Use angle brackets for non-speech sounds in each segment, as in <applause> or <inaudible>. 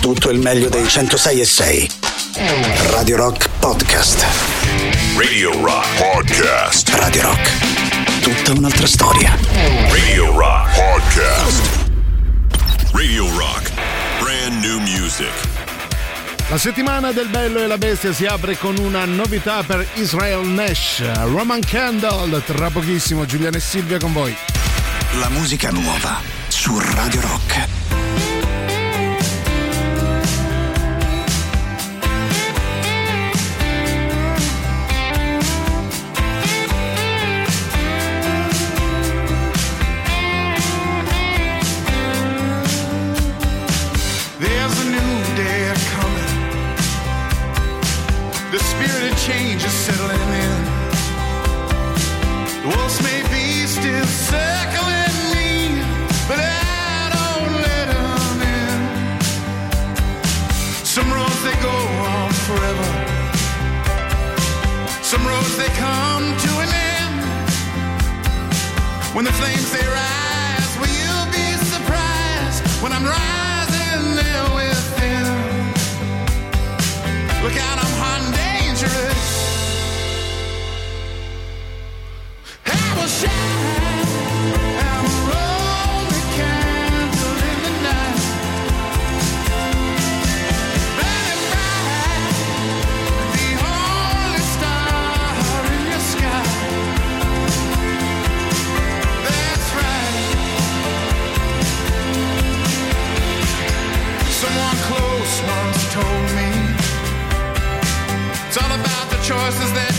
tutto il meglio dei 106 e 6. Radio Rock Podcast. Radio Rock Podcast. Radio Rock. Tutta un'altra storia. Radio Rock Podcast. Radio Rock. Brand new music. La settimana del Bello e la Bestia si apre con una novità per Israel Nash, Roman Candle. Tra pochissimo Giuliano e Silvia con voi. La musica nuova su Radio Rock. Is settling in. The wolves may be still circling me, but I don't let in. Some roads they go on forever. Some roads they come to an end. When the flames they rise, will you be surprised when I'm rising choices that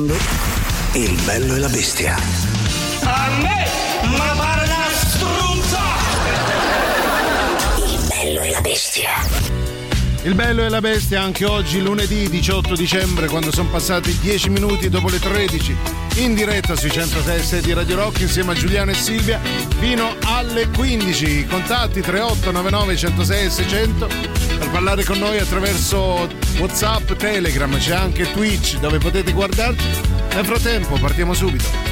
ascoltando Il bello e la bestia. A me, ma pare una struzza! Il bello e la bestia. Il bello e la bestia anche oggi, lunedì 18 dicembre, quando sono passati 10 minuti dopo le 13, in diretta sui 106 di Radio Rock insieme a Giuliano e Silvia, fino alle 15. Contatti 3899 106 600 per parlare con noi attraverso WhatsApp, Telegram, c'è anche Twitch dove potete guardarci. Nel frattempo partiamo subito.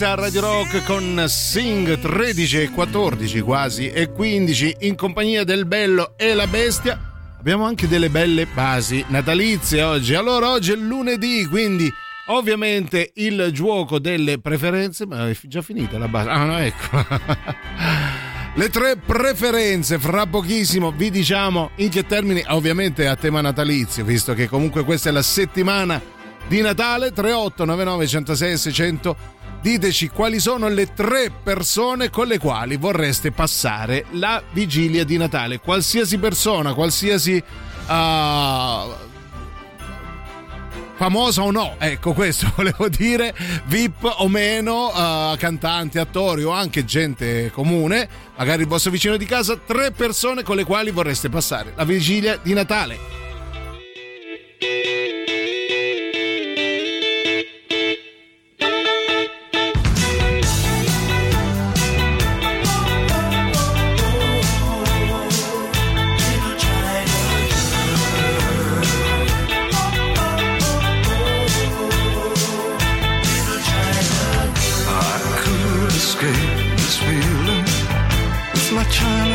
Travis a Radio Rock con Sing 13 e 14 quasi e 15 in compagnia del bello e la bestia. Abbiamo anche delle belle basi natalizie oggi. Allora oggi è lunedì, quindi ovviamente il gioco delle preferenze, ma è già finita la base. Ah no, ecco. <laughs> Le tre preferenze, fra pochissimo vi diciamo in che termini, ovviamente a tema natalizio, visto che comunque questa è la settimana di Natale 3899 106 600 diteci quali sono le tre persone con le quali vorreste passare la vigilia di Natale. Qualsiasi persona qualsiasi ah, famosa o no. Ecco questo <laughs> volevo dire. VIP o meno ah, cantanti attori o anche gente comune magari il vostro vicino di casa tre persone con le quali vorreste passare la vigilia di Natale time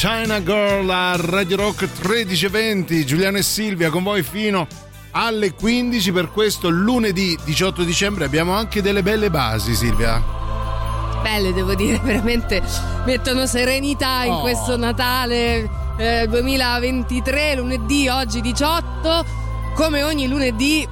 China Girl a Radio Rock 1320, Giuliano e Silvia con voi fino alle 15 per questo lunedì 18 dicembre abbiamo anche delle belle basi Silvia. Belle, devo dire, <laughs> veramente mettono serenità in Oh. questo Natale eh, 2023, lunedì, oggi 18. Come ogni lunedì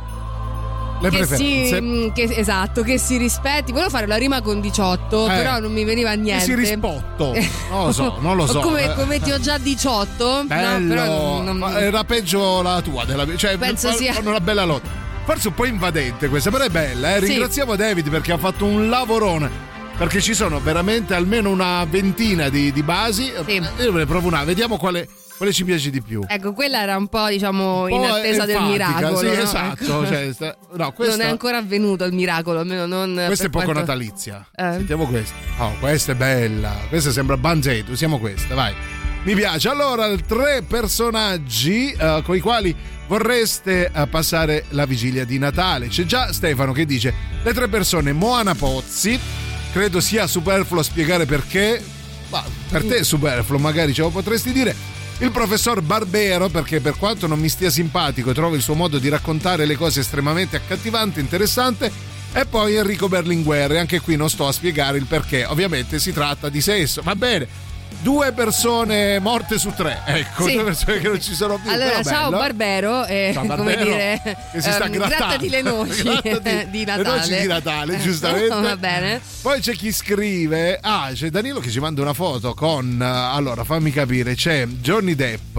Le che si, preferenze. mm, che- esatto, che si rispetti. Volevo fare la rima con 18, Eh. però non mi veniva Che niente. si rispotto. Non lo so, <laughs> non lo so. Come, eh. come ti ho già 18, Bello. no, però non- era peggio la tua della cioè Penso fa- sia- fanno una bella lotta. Forse un po' invadente questa, però è bella, eh. Sì. Ringraziamo David perché ha fatto un lavorone. Perché ci sono veramente almeno una ventina di, di basi. Sì. Io ve ne provo una, vediamo quale, quale ci piace di più. Ecco, quella era un po', diciamo, in Un po' attesa del miracolo. Sì, no? esatto. <laughs> Cioè, sta- no, questa, Non è ancora avvenuto il miracolo, almeno non. questa è poco quanto- natalizia. Eh. Sentiamo questa. Oh, questa è bella. Questa sembra Banzetu. Usiamo questa, vai. Mi piace. Allora, tre personaggi eh, con i quali vorreste eh, passare la vigilia di Natale. C'è già Stefano che dice: le tre persone, Moana Pozzi. Credo sia superfluo spiegare perché. Ma per te è superfluo, magari ce lo potresti dire. Il professor Barbero, perché per quanto non mi stia simpatico, trovo il suo modo di raccontare le cose estremamente accattivante, interessante. E poi Enrico Berlinguer, e anche qui non sto a spiegare il perché, ovviamente si tratta di sesso, va bene. Due persone morte su tre, ecco, Sì. due persone che non ci sono più. Allora, ciao bello. Barbero, eh, Ciao, come Barbero, dire, che si sta ehm, grattando. grattati le noci <laughs> Grattati <laughs> di le Natale. noci di Natale, <laughs> giustamente. Va bene. Poi c'è chi scrive: Ah, c'è Danilo che ci manda una foto con. eh, Allora, fammi capire: c'è Johnny Depp.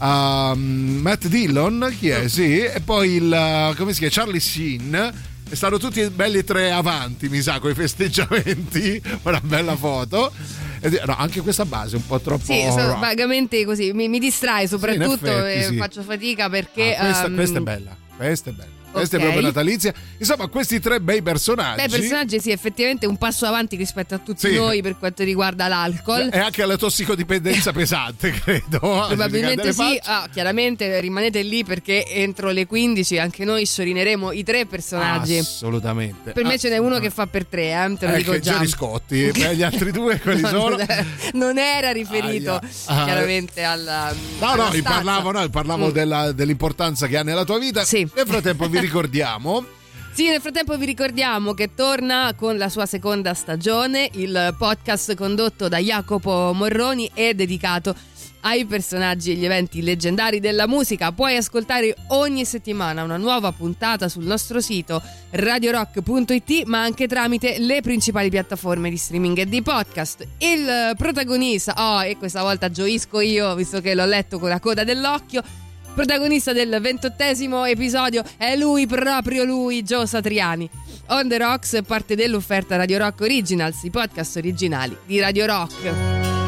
um, Matt Dillon, chi è? Sì, e poi il uh, come si chiama? Charlie Sheen. Stanno tutti belli e tre avanti, mi sa, con i festeggiamenti. Una bella foto. No, anche questa base è un po' troppo. Sì, sono vagamente così, mi, mi distrae soprattutto effetti, e sì. faccio fatica perché... Ah, questa, ehm, questa è bella, questa è bella. Questa ok. è proprio natalizia. Insomma, questi tre bei personaggi. Beh, personaggi sì, effettivamente un passo avanti rispetto a tutti Sì. noi per quanto riguarda l'alcol. E anche alla tossicodipendenza <laughs> pesante, credo. Probabilmente sì. Ah, chiaramente rimanete lì perché entro le 15 anche noi sciorineremo i tre personaggi. Assolutamente. Per me Ah, ce n'è uno che fa per tre, eh, te lo eh, dico già. Gianni Scotti, e per gli altri due <laughs> quelli No, sono. non era riferito Aia. Ah, chiaramente alla. No, no, parlavo, no, parlavo Mm. della- dell'importanza che ha nella tua vita. Sì. Nel frattempo vi <laughs> ricordiamo Sì, nel frattempo vi ricordiamo che torna con la sua seconda stagione il podcast condotto da Jacopo Morroni e dedicato ai personaggi e gli eventi leggendari della musica. Puoi ascoltare ogni settimana una nuova puntata sul nostro sito radiorock.it, ma anche tramite le principali piattaforme di streaming e di podcast. Il protagonista, oh, e questa volta gioisco io, visto che l'ho letto con la coda dell'occhio. Protagonista del ventottesimo episodio è lui, proprio lui, Joe Satriani. On the Rocks è parte dell'offerta Radio Rock Originals, i podcast originali di Radio Rock.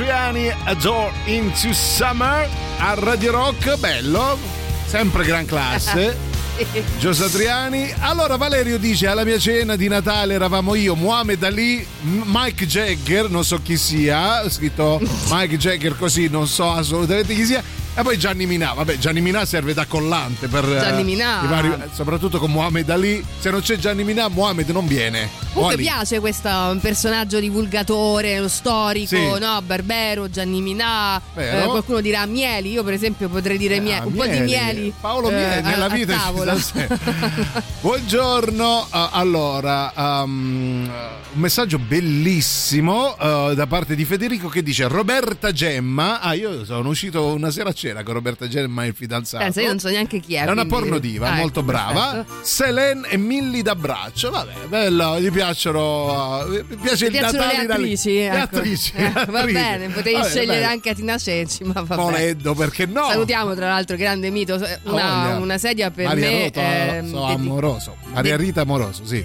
Satriani, Adore Into Summer a Radio Rock, bello, sempre gran classe. <laughs> Gio Satriani. Allora Valerio dice alla mia cena di Natale eravamo io, Muhammad Ali, Mike Jagger, non so chi sia, scritto Mike Jagger così, non so assolutamente chi sia. E poi Gianni Minà, vabbè Gianni Minà serve da collante per eh, Gianni Minà. vari- soprattutto con Muhammad Ali. Se non c'è Gianni Minà, Muhammad non viene. Comunque piace questo personaggio divulgatore, lo storico, Sì. no? Barbero, Gianni Minà, eh, qualcuno dirà mieli, io per esempio potrei dire mieli, Ah, un po' di mieli. Paolo eh, Mieli nella a- a vita ci tavola. <laughs> Buongiorno, uh, allora um, un messaggio bellissimo uh, da parte di Federico che dice Roberta Gemma, ah io sono uscito una sera a cena con Roberta Gemma e il fidanzato. Pensa, io non so neanche chi è. È una quindi- pornodiva, Ah, molto ecco, brava. perfetto. Selene e Milli d'abbraccio. Vabbè, bello, gli piacciono. uh, mi piace Mi il Natale le attrici, Le ecco. attrici, Eh, va bene, potevi Vabbè, scegliere bello. anche Tina Cenci, ma vabbè. Volendo, perché no? Salutiamo tra l'altro grande mito, una, una sedia per Maria me Roto, ehm, so, amoroso. Maria Rita amoroso, sì.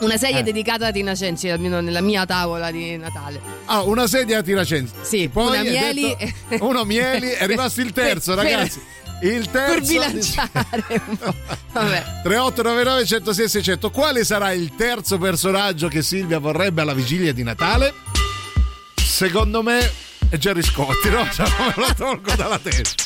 Una sedia Eh. dedicata a Tina Cenci, almeno nella mia tavola di Natale. Ah, una sedia a Tiracenzi. Sì, Poi una mieli detto- uno mieli, è rimasto il <laughs> terzo, ragazzi. Il terzo. per bilanciare po'. Vabbè. 3899 106 600. Quale sarà il terzo personaggio che Silvia vorrebbe alla vigilia di Natale? Secondo me è Gerry Scotti, no? <laughs> Cioè, me lo tolgo dalla testa.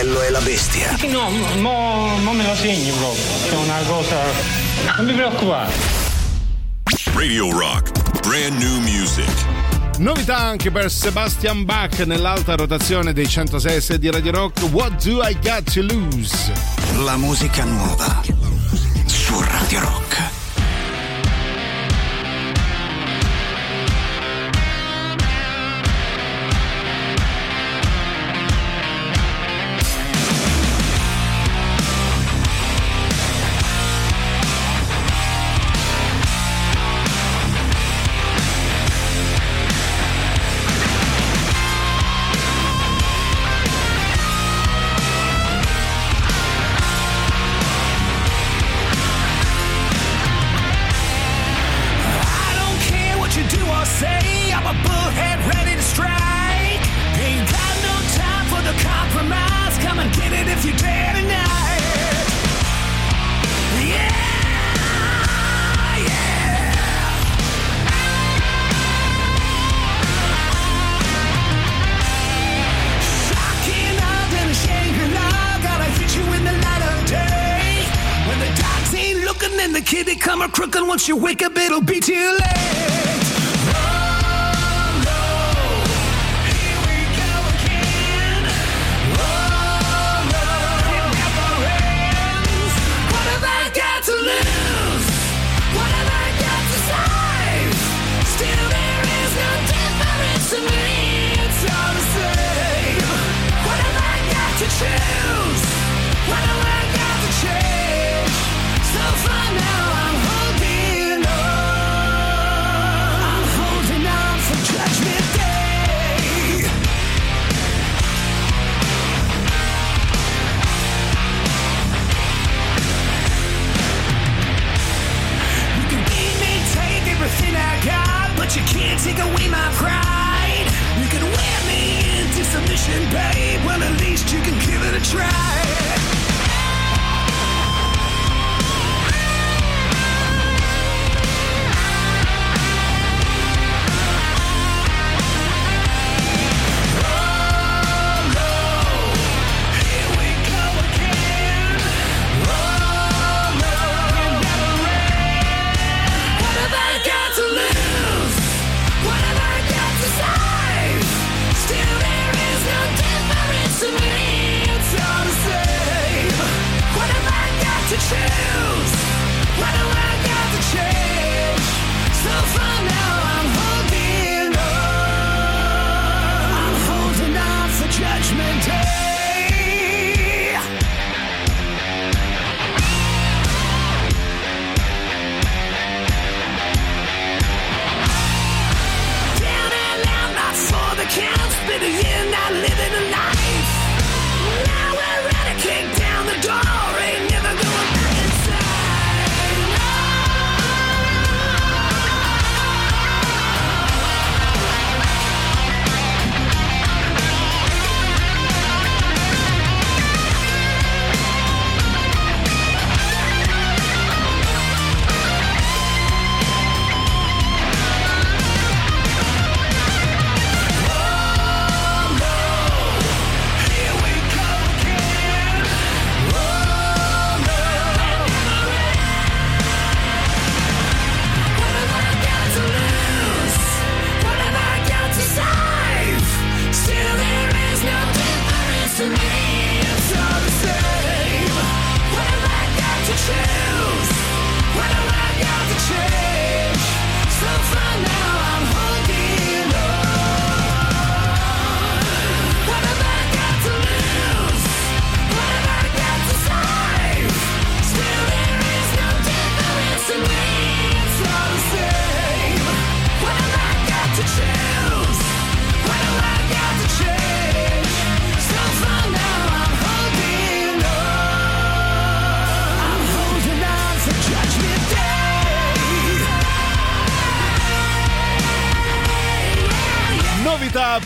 Bello e la bestia. No, mo, mo me lo segni proprio. È una cosa. Non mi preoccupare. Radio Rock. Brand new music. Novità anche per Sebastian Bach nell'alta rotazione dei 106 di Radio Rock. What do I got to lose? La musica nuova once you wake up, it'll be too late.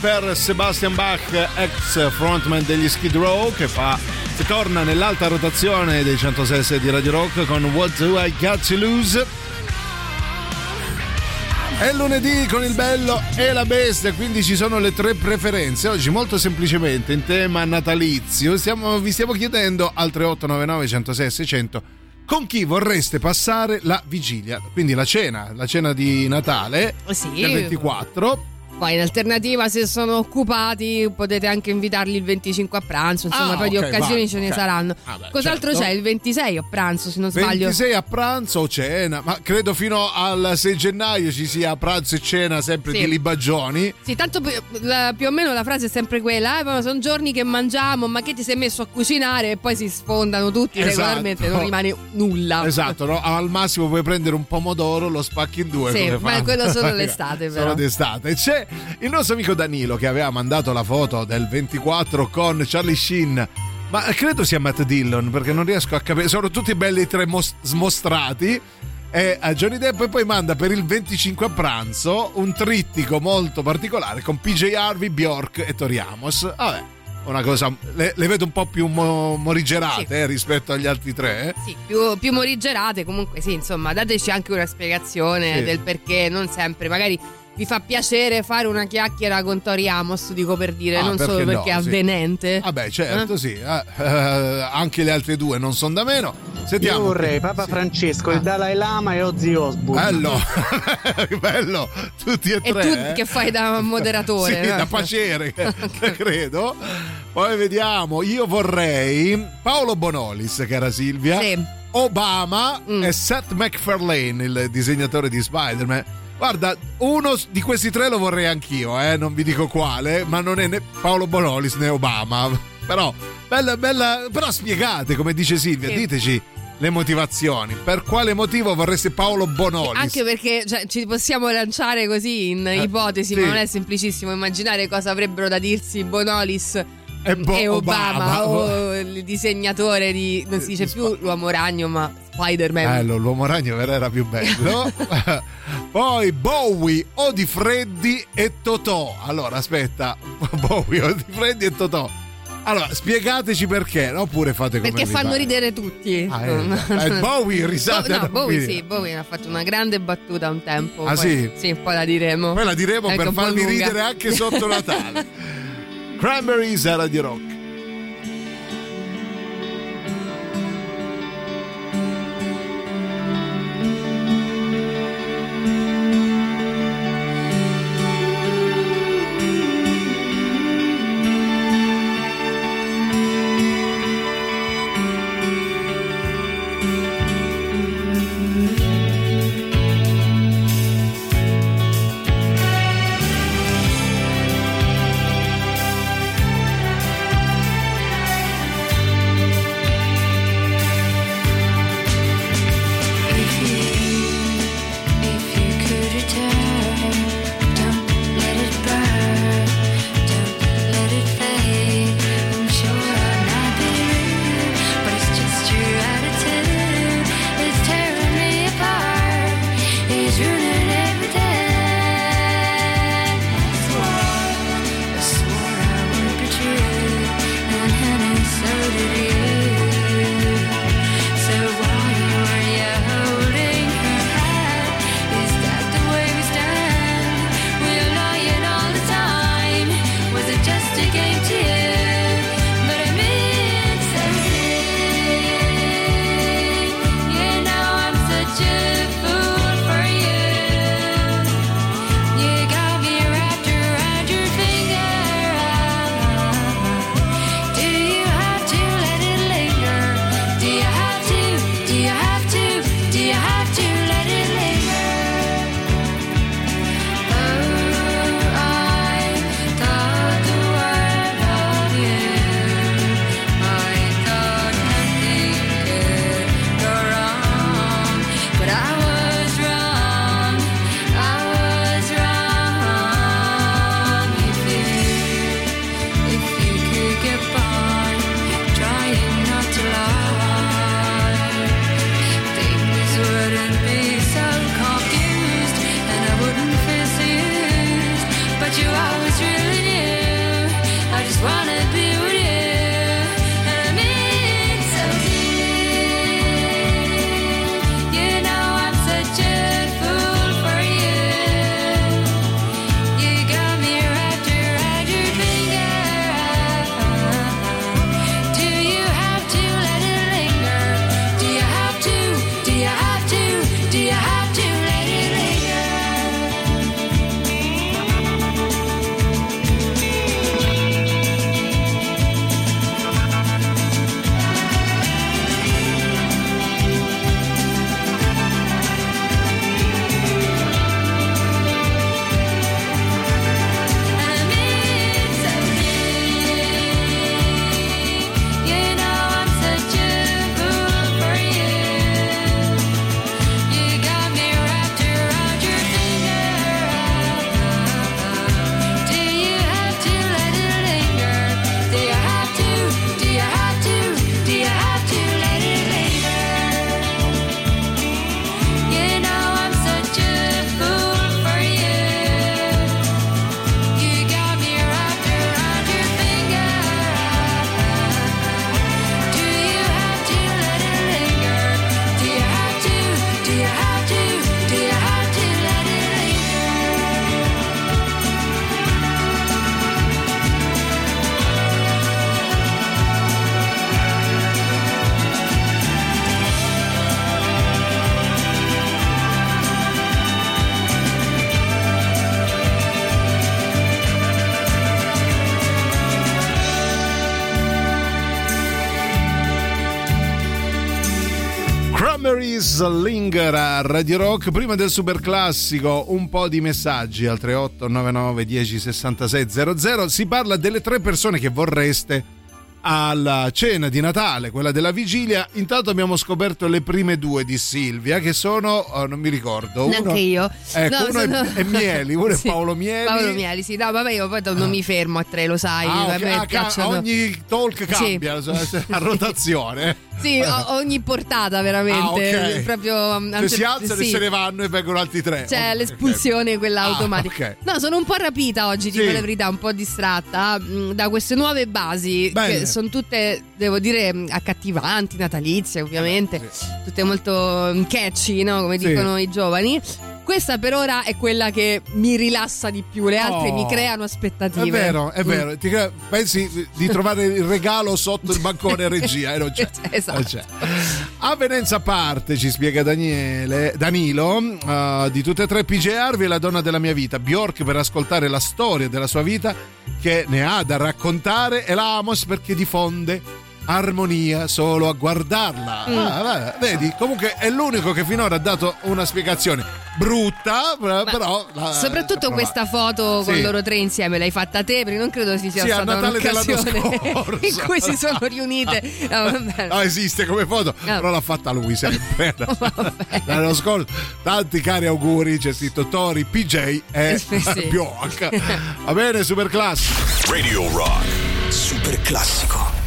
Per Sebastian Bach, ex frontman degli Skid Row, che fa che torna nell'alta rotazione dei 106 di Radio Rock con What Do I Got to Lose. È lunedì con il bello e la bestia, quindi ci sono le tre preferenze. Oggi molto semplicemente in tema natalizio stiamo- vi stiamo chiedendo al 3899 106 600 con chi vorreste passare la vigilia, quindi la cena, la cena di Natale Sì. del 24. Poi in alternativa, se sono occupati, potete anche invitarli il 25 a pranzo. Insomma, Ah, poi di ok, occasioni va, ce ne ok. saranno. Ah, beh, Cos'altro certo. c'è? Il 26 a pranzo, se non sbaglio. 26 a pranzo o cena, ma credo fino al 6 gennaio ci sia pranzo e cena sempre Sì. di libagioni. Sì, tanto pi- la- più o meno la frase è sempre quella: eh, ma sono giorni che mangiamo, ma che ti sei messo a cucinare? E poi si sfondano tutti Esatto. regolarmente, non rimane nulla. Esatto, no? al massimo puoi prendere un pomodoro, lo spacchi in due. Sì, ma fanno. quello solo <laughs> l'estate, però. Solo d'estate. E c'è il nostro amico Danilo che aveva mandato la foto del 24 con Charlie Sheen. Ma credo sia Matt Dillon perché non riesco a capire. Sono tutti belli tre mos- smostrati. E a Johnny Depp e poi manda per il 25 a pranzo un trittico molto particolare con PJ Harvey, Bjork e Tori Amos. Vabbè, una cosa. Le, le vedo un po' più mo- morigerate eh, rispetto agli altri tre. eh. Sì, più, più morigerate, comunque sì, insomma, dateci anche una spiegazione Sì. del perché non sempre, magari vi fa piacere fare una chiacchiera con Tori Amos, dico per dire, Ah, non solo perché no, perché è sì. avvenente. Vabbè, certo, Eh? sì. eh, anche le altre due non sono da meno. Sentiamo. Io vorrei Papa Francesco, il Dalai Lama e Ozzy Osbourne. Bello, <laughs> bello, tutti e E tre. tu eh. che fai da moderatore? Sì, da pacere, <laughs> <laughs> credo. Poi vediamo, io vorrei Paolo Bonolis, cara Silvia, Obama Mm. e Seth MacFarlane, il disegnatore di Spider-Man. Guarda, uno di questi tre lo vorrei anch'io, eh, non vi dico quale, ma non è né Paolo Bonolis né Obama. <laughs> Però, bella, bella, però spiegate, come dice Silvia, Sì. diteci le motivazioni. Per quale motivo vorreste Paolo Bonolis? Anche perché cioè, ci possiamo lanciare così in ipotesi, Eh, sì. ma non è semplicissimo immaginare cosa avrebbero da dirsi Bonolis E Bo- e Obama, Obama. o il disegnatore di non si dice più l'uomo ragno, ma Spider-Man. Bello, l'uomo ragno era più bello. <laughs> Poi Bowie, Odi Freddy e Totò. Allora, aspetta, <laughs> Bowie, Odi Freddy e Totò. Allora, spiegateci perché, oppure fate come Perché fanno pare. ridere tutti. Ah, eh, eh, Bowie risate No, no, Bowie sì, Bowie ha fatto una grande battuta un tempo. Ah, poi- sì? Sì, poi la diremo. Poi la diremo Ecco, per farvi lunga. ridere anche sotto <laughs> Natale. Cranberries era di rock. Radio Rock. Prima del super classico, un po' di messaggi al 3899 10 66 00. Si parla delle tre persone che vorreste alla cena di Natale, quella della vigilia. Intanto abbiamo scoperto le prime due di Silvia, che sono, oh, non mi ricordo. Neanche uno, io. Ecco, No, uno è- sono- è, Mieli, uno è <laughs> Sì. Paolo Mieli. Paolo Mieli, sì. No, vabbè, io poi non mi fermo a tre, lo sai. Ah, a ok. me Ah, ca- ogni talk cambia Sì. <laughs> a rotazione. Sì, o- <laughs> ogni portata veramente. Ah, ok. Proprio um, Cioè, si alzano e sì. se ne vanno e vengono altri tre. C'è Ok. l'espulsione, quella Ah, automatica. No, sono un po' rapita oggi, dico Sì. la verità, un po' distratta mh, da queste nuove basi Bene. che sono tutte, devo dire, accattivanti, natalizie ovviamente, tutte molto catchy, no? come Sì. dicono i giovani. Questa per ora è quella che mi rilassa di più, le altre Oh. mi creano aspettative. È vero, è Mm. vero. Ti crea- pensi di trovare il regalo sotto il bancone regia e non c'è. <laughs> Esatto. Non c'è. Avvenenza a parte, ci spiega Daniele, Danilo, uh, di tutte e tre PJ Harvey è la donna della mia vita. Bjork per ascoltare la storia della sua vita che ne ha da raccontare e la Amos perché diffonde armonia solo a guardarla. Mm. Ah, vedi, comunque è l'unico che finora ha dato una spiegazione brutta, però... la- Soprattutto la- questa foto con Sì. loro tre insieme l'hai fatta te, perché non credo si sia Sì, stata un'occasione <laughs> in cui si sono riunite. No, vabbè. No, esiste come foto, però l'ha fatta lui sempre. <laughs> L'anno scorso, tanti cari auguri, c'è scritto Tori, PJ e Sì. Bjork. <laughs> Va bene, super classico. Radio Rock. Super classico.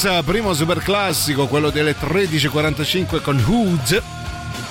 Chains, primo super classico, quello delle 13.45 con Hood.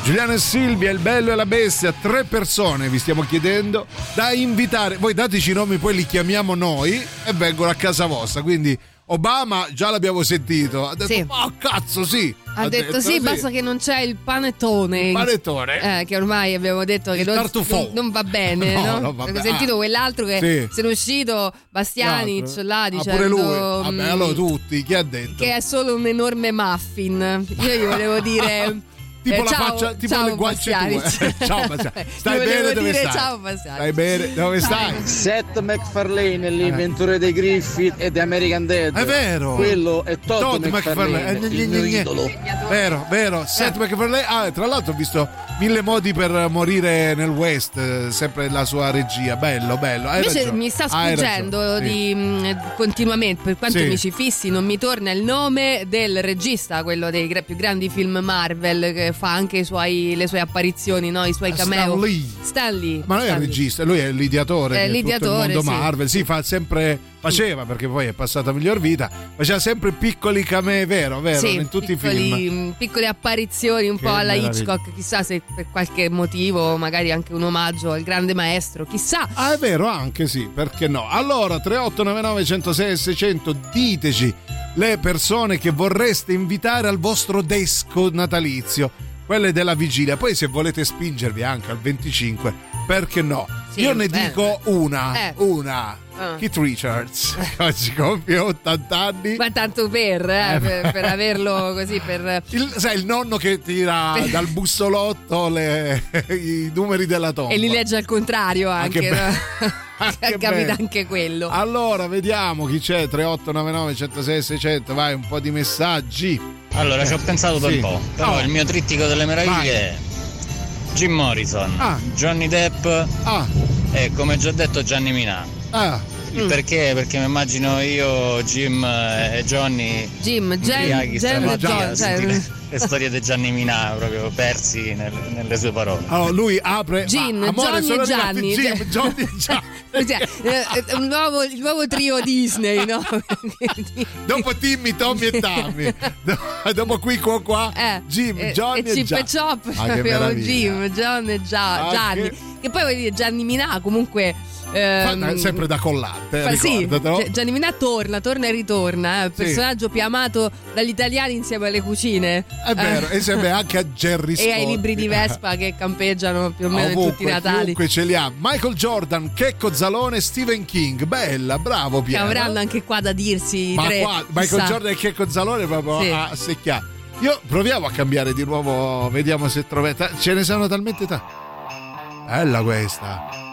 Giuliano e Silvia, il bello e la bestia, tre persone vi stiamo chiedendo da invitare. Voi dateci i nomi, poi li chiamiamo noi e vengono a casa vostra. Quindi Obama già l'abbiamo sentito. Ha detto, Sì. ma cazzo sì. Ha, detto, sì, basta che non c'è il panettone. Panettone. Eh, che ormai abbiamo detto che Il non, non- non va bene, <laughs> No, no? non va bene. sentito Ah. quell'altro che Sì. se n'è uscito Bastianic là Ah, dicendo pure lui. Vabbè, mm, allora tutti, chi ha detto? che è solo un enorme muffin. Io gli volevo dire <laughs> Tipo eh, la ciao, faccia, tipo ciao le guance tue. <laughs> <laughs> ciao, Bastianic. Stai bene dove dire stai? Ciao Bastianic. Stai bene? Dove stai? Seth MacFarlane, l'inventore dei Griffith e di American Dad. È vero. Quello è Todd, Todd McFarlane, McFarlane. Eh, il mio idolo. Vero, vero. Seth MacFarlane. Ah, tra l'altro ho visto mille modi per morire nel West, eh, sempre la sua regia. Bello, bello. Hai Invece ragione. mi sta sfuggendo. Sì. di, mh, continuamente, per quanto Sì. mi ci fissi, non mi torna il nome del regista, quello dei più grandi film Marvel, fa anche i suoi- le sue apparizioni, no? i suoi Stan cameo. Lee. Stan Lee. Ma non è il Stan regista, lui è l'ideatore È l'ideatore, mondo sì. Marvel. Sì, fa sempre. Faceva perché poi è passata a miglior vita. Faceva sempre piccoli camei, vero, vero? Sì, in tutti piccoli- i film. mh, Piccole apparizioni un Che po' alla. Hitchcock, chissà se per qualche motivo, magari anche un omaggio al grande maestro, chissà. Ah, è vero, anche sì, perché no? Allora, 3899 106 e 600, diteci le persone che vorreste invitare al vostro desco natalizio, quelle della vigilia. Poi se volete spingervi anche al 25, perché no? Sì, Io ne bene. dico una, Eh. una. Ah. Keith Richards, <laughs> oggi compie 80 anni. Ma tanto per, eh, Eh, per, per averlo così, per... Il, sai, il nonno che tira Per- <laughs> dal bussolotto le- i numeri della tomba. E li legge al contrario anche. che no? <laughs> Ah, che Capita anche quello. Allora, vediamo chi c'è. 3899 106 600. Vai, un po' di messaggi. Allora, ci ho pensato per Sì. un po', però Oh. il mio trittico delle meraviglie è Jim Morrison, Ah. Johnny Depp Ah, e come già detto Gianni Minà. ah. Il perché? Perché mi immagino io, Jim e Johnny Jim, e a cioè, sentire le storie di Gianni Minà, proprio persi nel- nelle sue parole. Allora, lui apre. Gin, amore, Johnny e Gianni. Jim, Cioè- Johnny e <laughs> Gianni. Cioè, eh, eh, un nuovo- il nuovo trio Disney, no? <laughs> <laughs> Dopo Timmy, Tommy e Tammy. Do- Dopo qui, qua, qua. Eh, Jim, e- Johnny e e, Chip e Chop Ah, abbiamo. Jim, John e Gia- Ah, Gianni che- che... poi voglio dire Gianni Minà comunque ehm, sempre da collante, fa- sì, Gianni Minà torna, torna e ritorna, un Sì. personaggio più amato dagli italiani insieme alle cucine. È vero, Eh. e serve <laughs> anche a Jerry Scott. E ai libri di Vespa che campeggiano più o meno in tutti i Ovunque, Natali. chiunque ce li ha. Michael Jordan, Checco Zalone, Stephen King. Bella, bravo Che Piero. avranno anche qua da dirsi Ma tre. qua, Michael chissà. Jordan e Checco Zalone proprio Sì. a secchiare. Io proviamo a cambiare di nuovo, vediamo se trovate. Ce ne sono talmente tanti. Bella questa.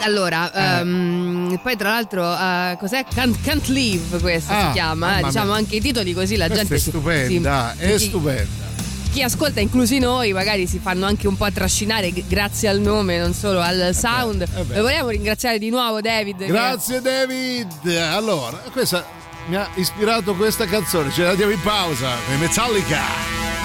Allora, Eh. ehm, poi tra l'altro, eh, cos'è? Can't, Can't Live questa Ah, si chiama, eh, diciamo mia. anche i titoli così la Questa gente è si- stupenda, si- è chi- stupenda. Chi ascolta, inclusi noi, magari si fanno anche un po' trascinare grazie al nome, non solo al sound. eh beh. Lo vogliamo ringraziare di nuovo David. che- Grazie David. Allora, questa mi ha ispirato questa canzone. Ce la diamo in pausa. Metallica.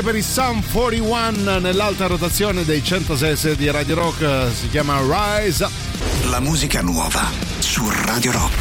anche per i Sun 41 nell'alta rotazione dei 106 di Radio Rock eh, si chiama Rise La musica nuova su Radio Rock.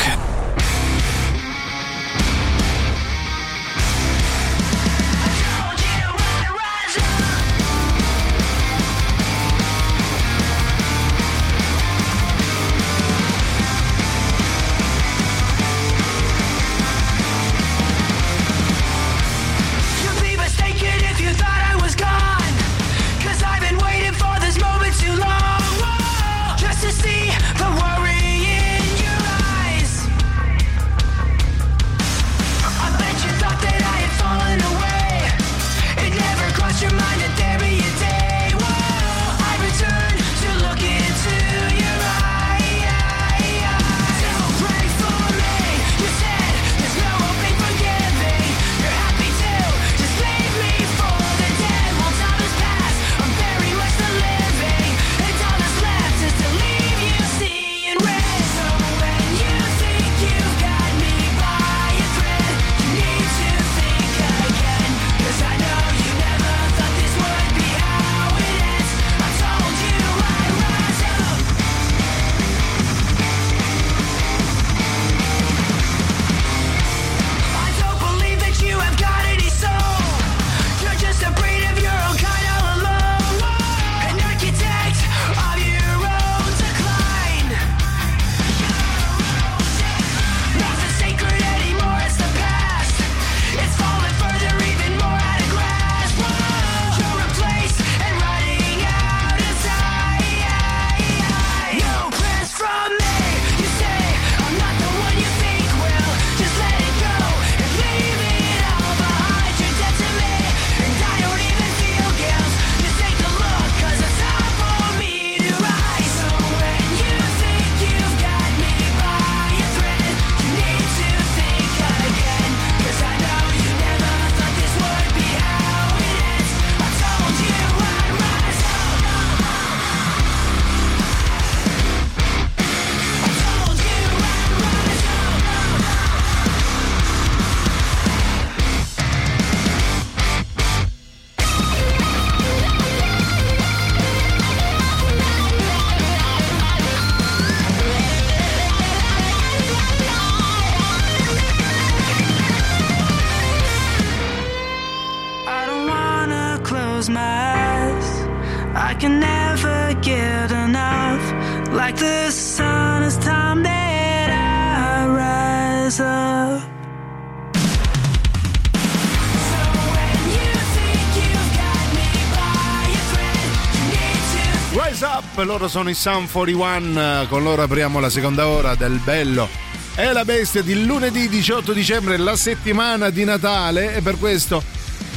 Loro sono i Sun 41, con loro apriamo la seconda ora del bello. È la bestia di lunedì 18 dicembre, la settimana di Natale e per questo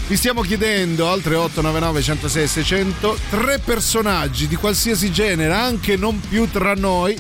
vi stiamo chiedendo al 3899 106 600 tre personaggi di qualsiasi genere, anche non più tra noi,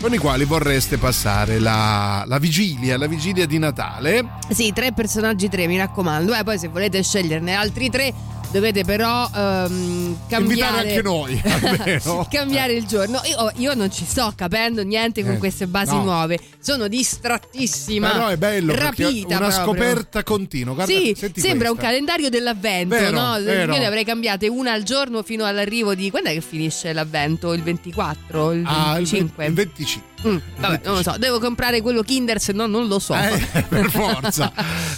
con i quali vorreste passare la, la vigilia, la vigilia di Natale. Sì, tre personaggi, tre, mi raccomando. Eh, poi se volete sceglierne altri tre, dovete però ehm, cambiare. Invitare anche noi, <laughs> cambiare il giorno. Io, io non ci sto capendo niente con Eh, queste basi no. nuove. Sono distrattissima. Però è bello rapita una proprio. scoperta continua. Guarda, sì, sembra questa. un calendario dell'avvento, Vero, no? vero. Io ne avrei cambiate una al giorno fino all'arrivo di. Quando è che finisce l'avvento? Il 24? Il Ah, il 25? il 25. Mm, vabbè, <laughs> non lo so, devo comprare quello Kinder, se no non lo so. Eh, <laughs> per forza.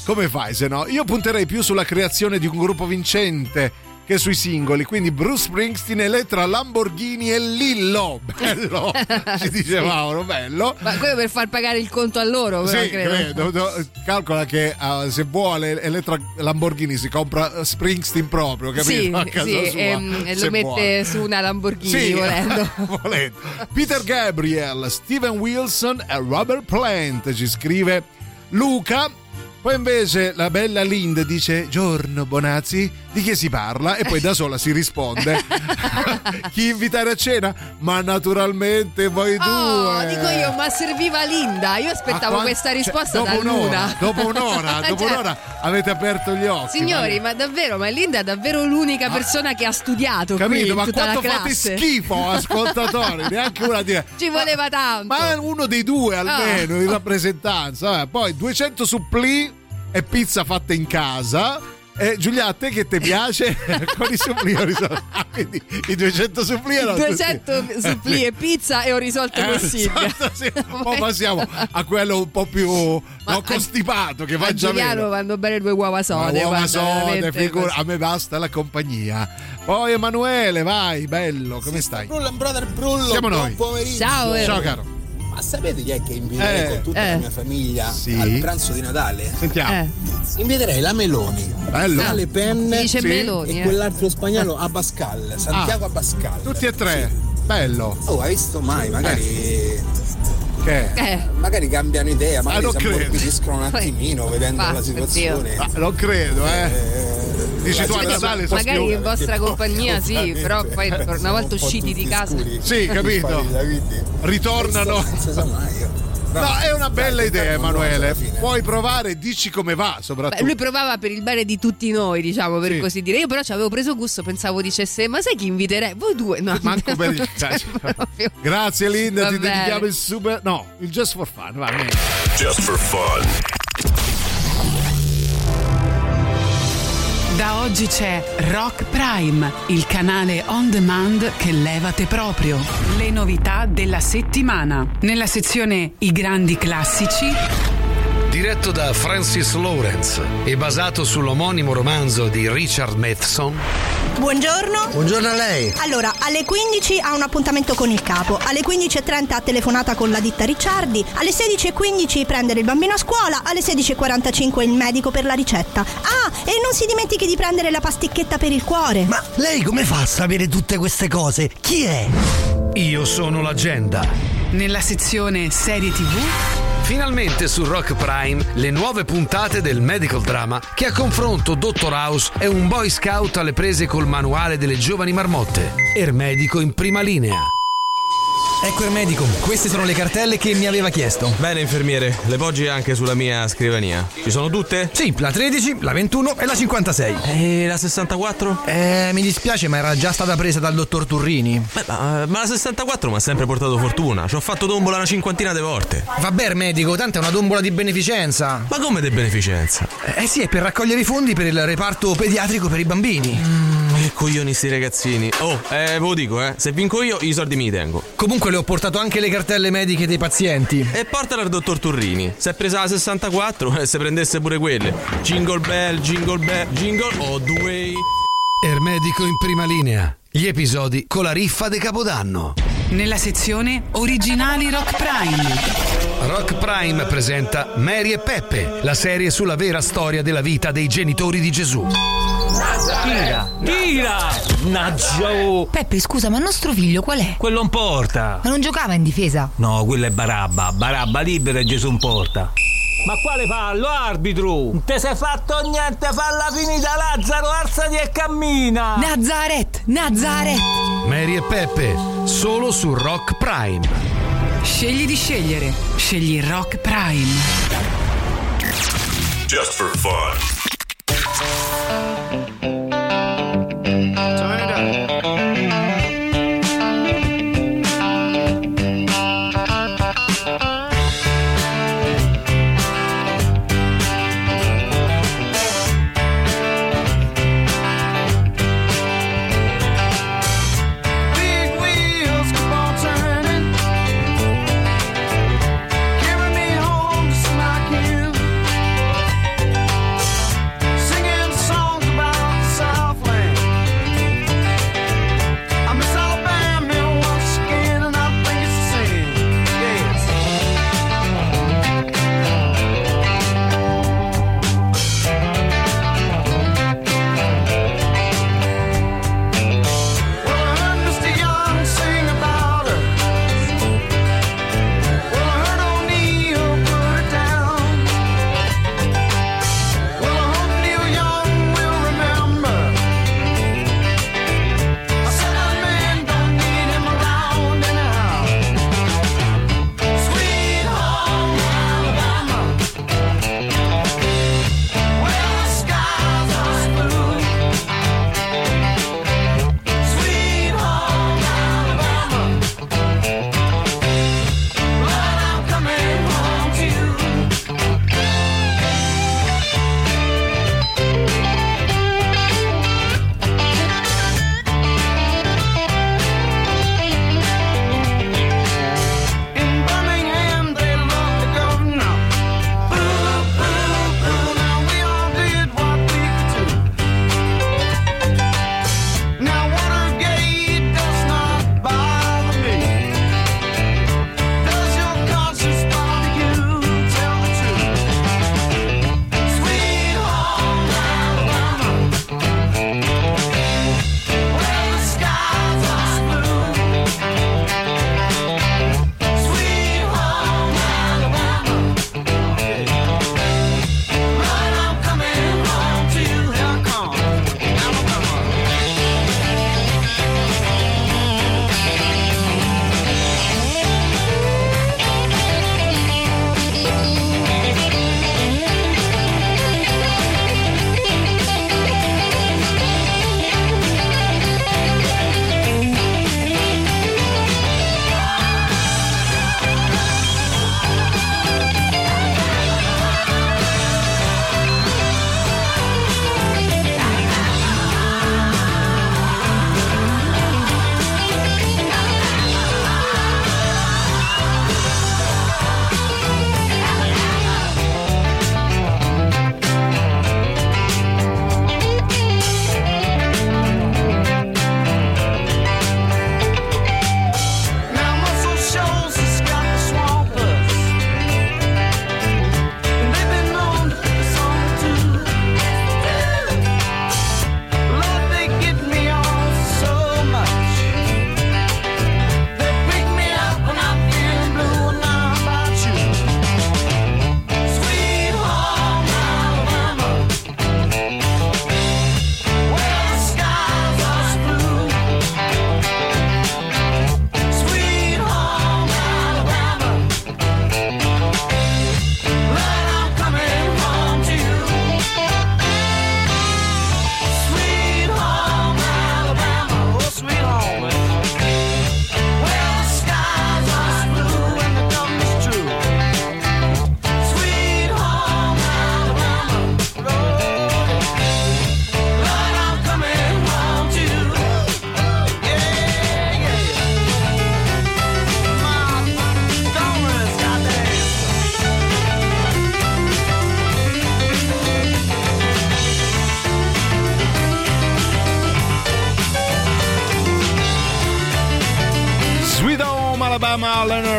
Come fai se no? Io punterei più sulla creazione di un gruppo vincente che sui singoli, quindi Bruce Springsteen, Elettra, Lamborghini e Lillo. Bello, <laughs> ci dicevamo, bello. Ma quello per far pagare il conto a loro, però Sì, credo. credo. Do- Calcola che eh, se vuole Elettra Lamborghini si compra Springsteen proprio, capito? Sì, sì, ehm, e lo mette vuole. su una Lamborghini Sì, volendo. <laughs> volendo. Peter Gabriel, Steven Wilson e Robert Plant ci scrive Luca. Poi invece la bella Lind dice Giorno Bonazzi, di che si parla? E poi da sola si risponde <laughs> Chi invitare a cena? Ma naturalmente voi Oh, due dico io, ma serviva Linda. Io aspettavo Ma qua- questa cioè, risposta dopo da un'ora, Luna. Dopo un'ora, dopo <laughs> Cioè, un'ora avete aperto gli occhi Signori, ma davvero, ma Linda è davvero l'unica persona che ha studiato Ah. Capito? Ma quanto fate schifo, ascoltatori? <laughs> Neanche una di Ci voleva tanto. Ma uno dei due almeno Ah. in rappresentanza. Vabbè, Poi 200 suppli e pizza fatta in casa. E Giulia, a te che ti piace? <laughs> Con i suppli ho risolto. Ah, quindi i 200 suppli erano tutti- 200 suppli e pizza e ho risolto Eh, possibile. esatto, sì. Poi passiamo a quello un po' più no, costipato che mangia Giuliano meno. vanno bene due uova Ma sode. uova guarda, sode, figura- così. a me basta la compagnia. Poi Emanuele, vai, bello, come stai? Brullo, brother Brullo, Siamo buon noi. pomeriggio. Ciao, eh. Ciao caro. Ma sapete chi è che inviterei Eh, con tutta eh. la mia famiglia Sì. al pranzo di Natale? Sentiamo. Eh. Inviterei la Meloni, Bello. la Le Pen Dice sì, Meloni, e eh. quell'altro spagnolo Abascal, Santiago Ah. Abascal. Tutti e tre. Bello. Oh, hai visto mai? Magari, Che? Eh, magari cambiano idea, magari non si ammorbidiscono un attimino vedendo Va, la situazione. Ah, non credo, eh. Dici tu a Natale sono magari in vostra compagnia sì, però poi una volta un usciti di casa. scuri. Sì, capito. Ritornano. Non si sa mai. No, è una bella Dai, idea, Emanuele. Puoi provare e dici come va, Beh, soprattutto. lui provava per il bene di tutti noi, diciamo, per Sì. così dire. Io però ci avevo preso gusto, pensavo dicesse, ma sai chi inviterei? Voi due? No, Manco per il <laughs> cioè. Grazie Linda, Va ti bene. dedichiamo il super. No, il just for fun, va bene. Just for fun. Da oggi c'è Rock Prime, il canale on demand che levate proprio. Le novità della settimana. Nella sezione I grandi classici, Diretto da Francis Lawrence e basato sull'omonimo romanzo di Richard Matheson, Buongiorno. Buongiorno a lei. Allora, alle 15 ha un appuntamento con il capo, alle 15.30 ha telefonata con la ditta Ricciardi, alle 16.15 prendere il bambino a scuola, alle 16.45 il medico per la ricetta. Ah, e non si dimentichi di prendere la pasticchetta per il cuore. Ma lei come fa a sapere tutte queste cose? Chi è? Io sono l'agenda. nella sezione Serie TV, Finalmente su Rock Prime le nuove puntate del medical drama che a confronto Dottor House è un boy scout alle prese col manuale delle giovani marmotte. Ermedico in prima linea. Ecco il medico, queste sono le cartelle che mi aveva chiesto. Bene, infermiere, le poggi anche sulla mia scrivania. Ci sono tutte? Sì, la 13, la 21 e la 56. E la 64? Eh, mi dispiace, ma era già stata presa dal dottor Turrini. Beh, ma, ma la 64 mi ha sempre portato fortuna. Ci ho fatto tombola una cinquantina di volte. Vabbè, medico, tanto è una tombola di beneficenza. Ma come di beneficenza? Eh sì, è per raccogliere i fondi per il reparto pediatrico per i bambini. Mm, che coglioni sti ragazzini. Oh, eh, ve lo dico, eh. Se vinco io, i soldi mi tengo. Comunque le ho portato anche le cartelle mediche dei pazienti. E portala al dottor Turrini. Se è presa la 64, <laughs> e se prendesse pure quelle. Jingle bell, jingle bell, jingle all the way. Ermedico in prima linea. Gli episodi con la riffa de Capodanno. Nella sezione Originali Rock Prime. Rock Prime presenta Mary e Peppe, la serie sulla vera storia della vita dei genitori di Gesù. Tira, tira! Naggio! Peppe, scusa, ma il nostro figlio qual è? Quello in porta. Ma non giocava in difesa? No, quello è Barabba. Barabba libera e Gesù in porta. Ma quale fallo, arbitro? Non te sei fatto niente, falla finita Lazzaro, alzati e cammina! Nazaret! Nazaret! Mary e Peppe, solo su Rock Prime. Scegli di scegliere. Scegli Rock Prime. Just for fun.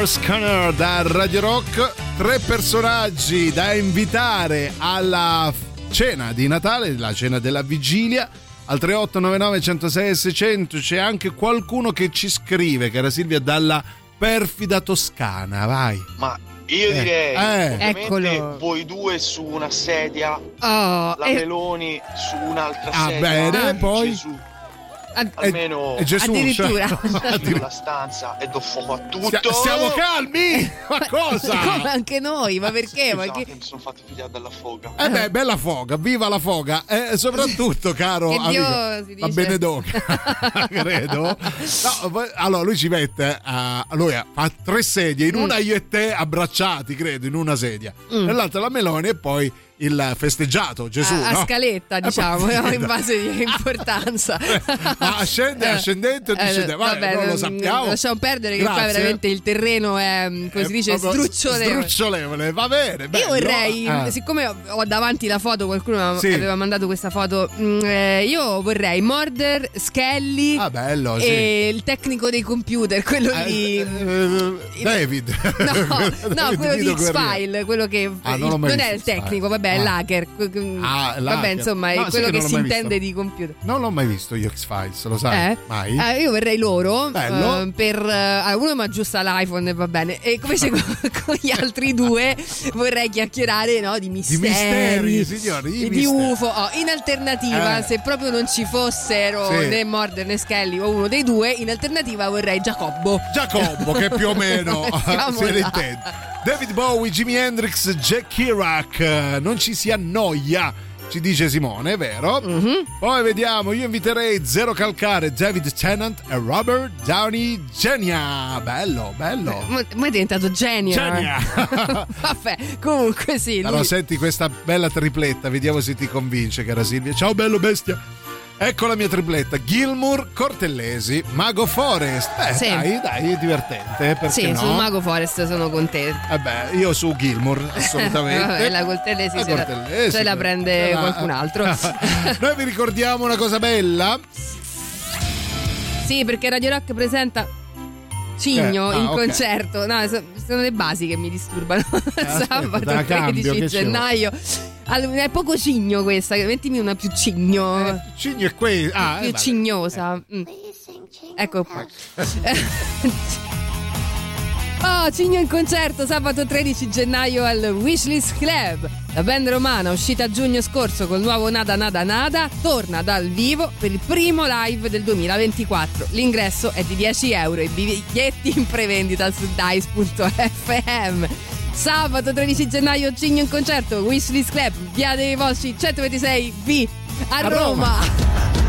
Scanner da Radio Rock. Tre personaggi da invitare alla cena di Natale, la cena della vigilia. Al 3899 106 e 600 c'è anche qualcuno che ci scrive, cara Silvia, dalla perfida Toscana. Vai. Ma io Eh, direi eh. ovviamente Eccolo. voi due su una sedia, Oh, la e- Meloni su un'altra Ah, sedia. bene, e poi? Gesù. Ad- Almeno e Gesù, Addirittura. io chiudo <laughs> la stanza e do fuoco a tutto. Stiamo calmi! <laughs> Ma cosa? <laughs> Come anche noi, ma perché? Ma Scusate, che... mi sono fatto pigliare dalla foga. Eh beh, bella foga, viva la foga e soprattutto, caro Che Dio amico, si va dice. bene doca, credo. No, allora lui ci mette, a lui fa tre sedie, in una io e te abbracciati, credo, in una sedia, Mm. nell'altra la Meloni e poi il festeggiato Gesù. a, a no? scaletta, E poi diciamo, <laughs> diventa- in base di importanza. <laughs> Ma ascende, ascendente o Eh, discendente? Vabbè, non lo sappiamo. Lasciamo perdere che qua Grazie. veramente il terreno è, mm, come si Eh, dice, proprio strucciolevole. Strucciolevole, va bene. Io bello. vorrei, Eh. siccome ho- ho davanti la foto, qualcuno mi Sì. aveva mandato questa foto. mm, eh, io vorrei Morder, Skelly Ah, bello, sì. e il tecnico dei computer, quello Eh, di. eh, David. No, <laughs> no, quello di. X-File, quello che Ah, non mai non è il tecnico, X-File. Vabbè, è Ah. l'hacker. Ah, vabbè, l'hacker. insomma, è No, sai quello che che non si intende visto. di computer. Non l'ho mai visto io X-Files, lo sai? Eh? Mai? Eh, io vorrei loro Bello. eh, per ah, uno mi aggiusta l'iPhone e va bene e invece con, <laughs> con gli altri due vorrei chiacchierare no, di misteri misteri, signori, di di misteri. UFO Oh, in alternativa Eh. se proprio non ci fossero Sì. né Morder né Skelly o uno dei due in alternativa vorrei Giacobbo Giacobbo, che più o meno <laughs> <laughs> se ne là. intende. David Bowie, Jimi Hendrix, Jack Kerouac, eh, non ci si annoia. Ci dice Simone, è vero? Mhm. Poi vediamo, io inviterei Zero Calcare, David Tennant e Robert Downey Genia. Bello, bello. ma, ma è diventato genio. Genia. <laughs> vabbè comunque sì Allora lui- senti questa bella tripletta, vediamo se ti convince, cara Silvia. Ciao bello bestia. Ecco la mia tripletta, Gilmour, Cortellesi, Mago Forest. Beh, Sì. dai, dai, è divertente, eh, sì no? sul Mago Forest sono con te Vabbè, io su Gilmour, <laughs> assolutamente. Vabbè, la Cortellesi La se la- Cortellesi, se la prende la- qualcun altro. <laughs> Noi vi ricordiamo una cosa bella. Sì, perché Radio Rock presenta Cigno Eh, ah, in ok. concerto. No, so- sono le basi che mi disturbano. <laughs> Sabato te la cambio, 13 che ci gennaio. Allora, è poco cigno questa, mettimi una più cigno. Cigno è qui. Ah, più eh, vabbè. cignosa. Mm. Ecco qua. <laughs> <laughs> Oh, Cigno in concerto sabato 13 gennaio al Wishlist Club. La band romana, uscita a giugno scorso col nuovo Nada Nada Nada, torna dal vivo per il primo live del 2024. L'ingresso è di 10 euro e i biglietti in prevendita su dice.fm. Sabato 13 gennaio Cigno in concerto, Wishlist Club, via dei Volsci 126 B a, A Roma. Roma.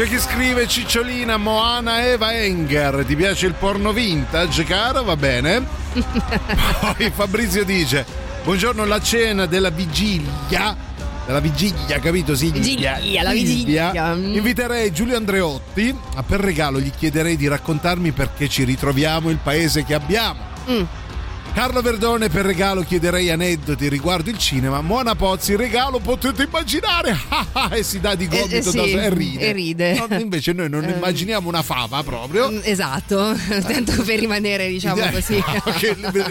C'è chi scrive Cicciolina Moana Eva Enger. Ti piace il porno vintage, caro? Va bene. <laughs> Poi Fabrizio dice: Buongiorno, la cena della vigilia. Della vigilia, capito? Sì, Vigilia, la vigilia. Mm. Inviterei Giulio Andreotti. Ma per regalo gli chiederei di raccontarmi perché ci ritroviamo il paese che abbiamo. Mm. Carlo Verdone per regalo chiederei aneddoti riguardo il cinema. Mona Pozzi, regalo potete immaginare <laughs> e si dà di gomito Eh, eh, sì, da e ride. e ride. No, invece noi non <laughs> Eh. immaginiamo una fava proprio. Mm, Esatto, <laughs> tanto per rimanere diciamo Eh, così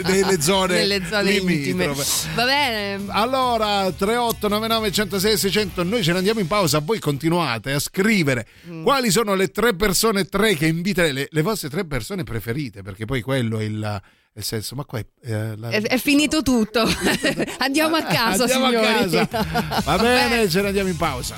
nelle zone, nelle zone intime. Va bene. Allora 3899 106 600 noi ce ne andiamo in pausa voi continuate a scrivere Mm. quali sono le tre persone tre che inviterete le, le vostre tre persone preferite perché poi quello è il, il senso ma qua è, eh, la- È, è finito tutto. <laughs> Andiamo a casa, Andiamo a signori. casa. Va <laughs> bene, ce ne andiamo in pausa.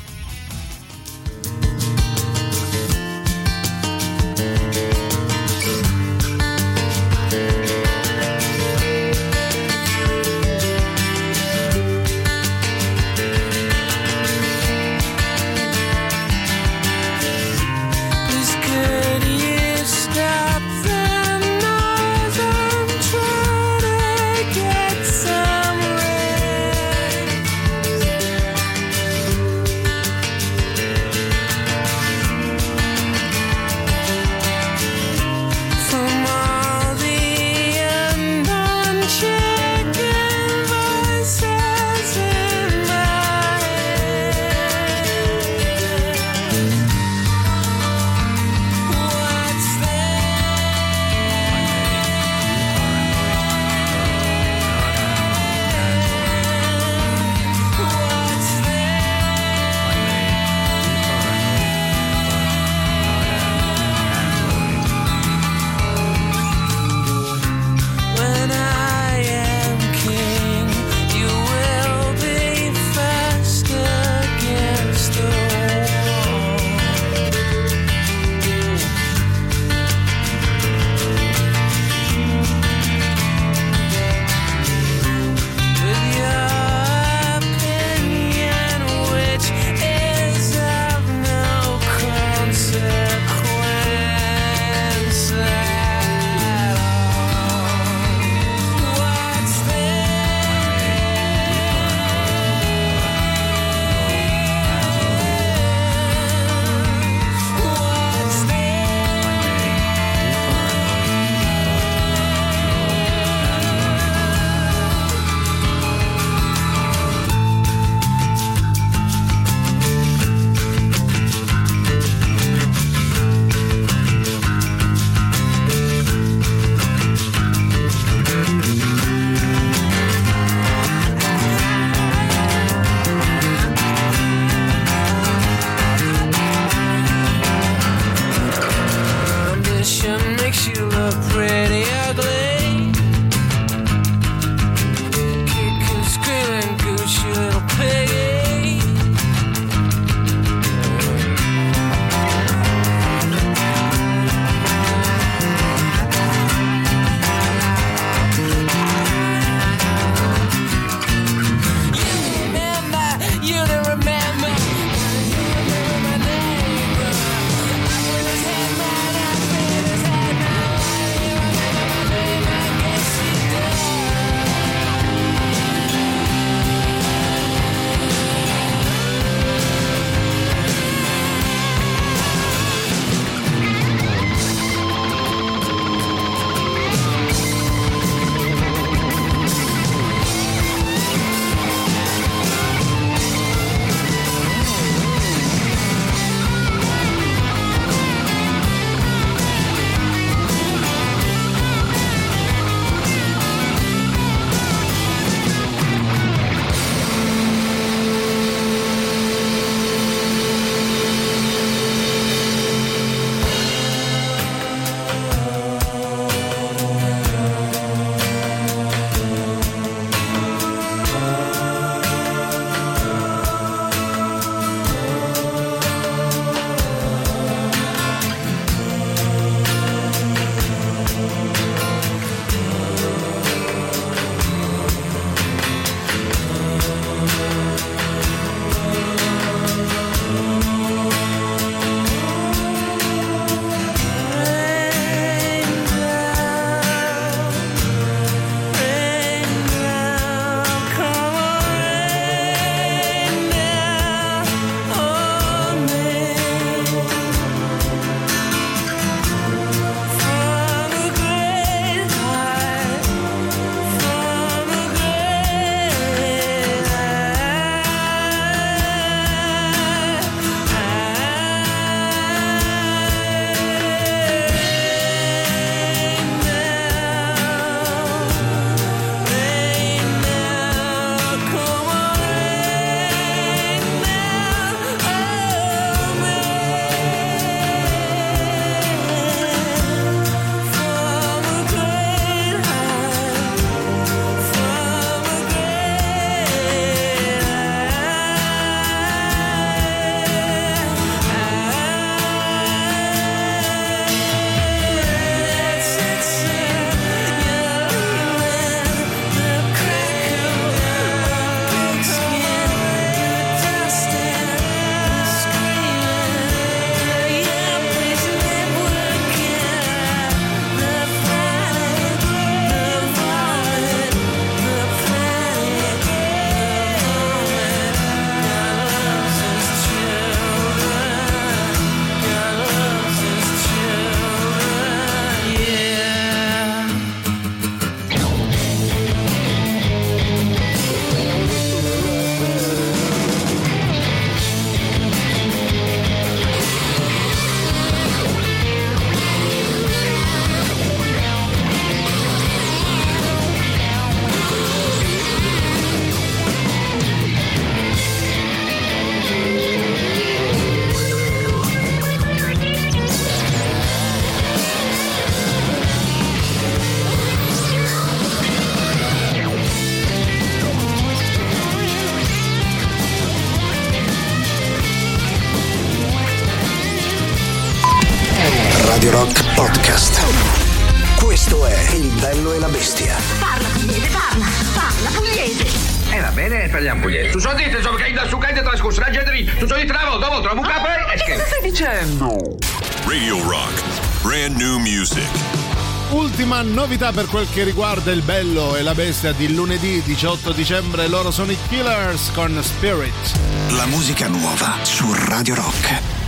Novità per quel che riguarda il bello e la bestia di lunedì 18 dicembre, loro sono i Killers con Spirit. La musica nuova su Radio Rock.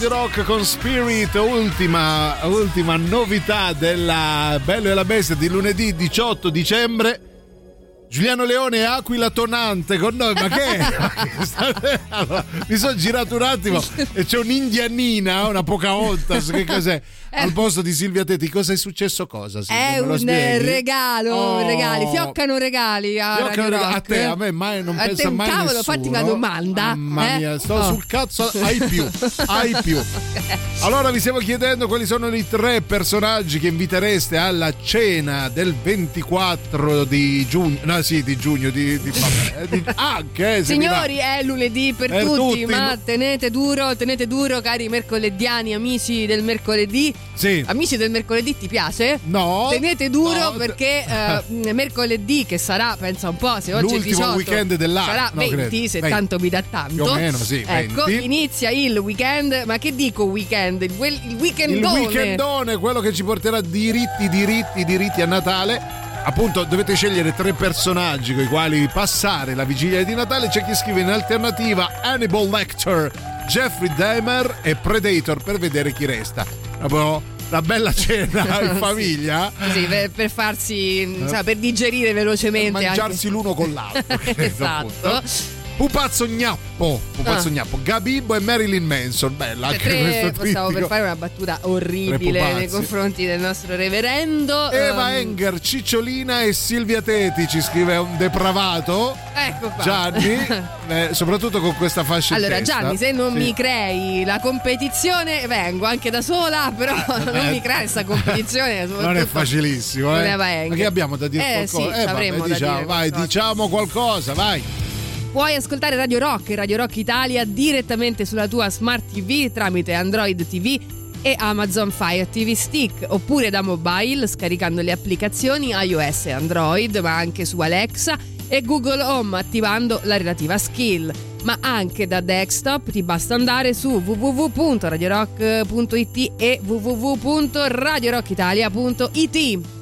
Radio Rock con Spirit, ultima, ultima novità della Bello e la Bestia di lunedì 18 dicembre. Giuliano Leone e Aquila Tonante con noi, ma che è? <laughs> Allora, mi sono girato un attimo e c'è un'indianina, una Pocahontas, che cos'è? <laughs> Al posto di Silvia Tetti, cosa è successo? Cosa? Silvia? È un eh, regalo, Oh. regali, fioccano regali a, Fioccano regali- a te, a me mai non A pensa te, mai cavolo, nessuno. fatti una domanda. Mamma eh? mia, sto Oh. sul cazzo, <laughs> ai più, ai più. Allora vi stiamo chiedendo quali sono i tre personaggi che invitereste alla cena del 24 di giugno, no sì, di giugno, di, di- vabbè, di- <laughs> anche, eh. Signori, è lunedì per Per tutti, tutti, ma tenete duro, tenete duro, cari mercolediani, amici del mercoledì. Sì. Amici del mercoledì, ti piace? No. Tenete duro No. perché eh, <laughs> mercoledì, che sarà, pensa un po', se oggi è il L'ultimo 18, weekend dell'anno, sarà no, 20, credo. se 20. tanto mi dà tanto. Più o meno, sì, Ecco, 20. inizia il weekend, ma che dico weekend? Il, il Il weekendone. weekendone, quello che ci porterà diritti, diritti, diritti a Natale. Appunto, dovete scegliere tre personaggi con i quali passare la vigilia di Natale. C'è chi scrive in alternativa Hannibal Lecter, Jeffrey Dahmer e Predator per vedere chi resta. Proprio una bella cena <laughs> in Sì. famiglia. Sì, per, per farsi, insomma, per digerire velocemente. Mangiarsi anche- l'uno con l'altro. <laughs> esatto. Pupazzo Gnappo, Pupazzo Ah. Gnappo, Gabibbo e Marilyn Manson. Bella anche Tre- questo stavo per fare una battuta orribile nei confronti del nostro reverendo. Eva ehm, Enger, Cicciolina e Silvia Teti ci scrive un depravato. Ecco qua. Gianni, <laughs> eh, soprattutto con questa fascia Allora testa. Gianni, se non Sì. mi crei la competizione, vengo anche da sola, però <laughs> non mi crei questa competizione. Eh. non è facilissimo, eh. Ma che abbiamo da dire Eh, qualcosa? sì, vabbè, avremmo da diciamo, dire vai, qualcosa. diciamo qualcosa, vai. Puoi ascoltare Radio Rock e Radio Rock Italia direttamente sulla tua smart TV tramite Android TV e Amazon Fire TV Stick oppure da mobile scaricando le applicazioni iOS e Android ma anche su Alexa e Google Home attivando la relativa skill. Ma anche da desktop ti basta andare su www.radiorock.it e www.radiorockitalia.it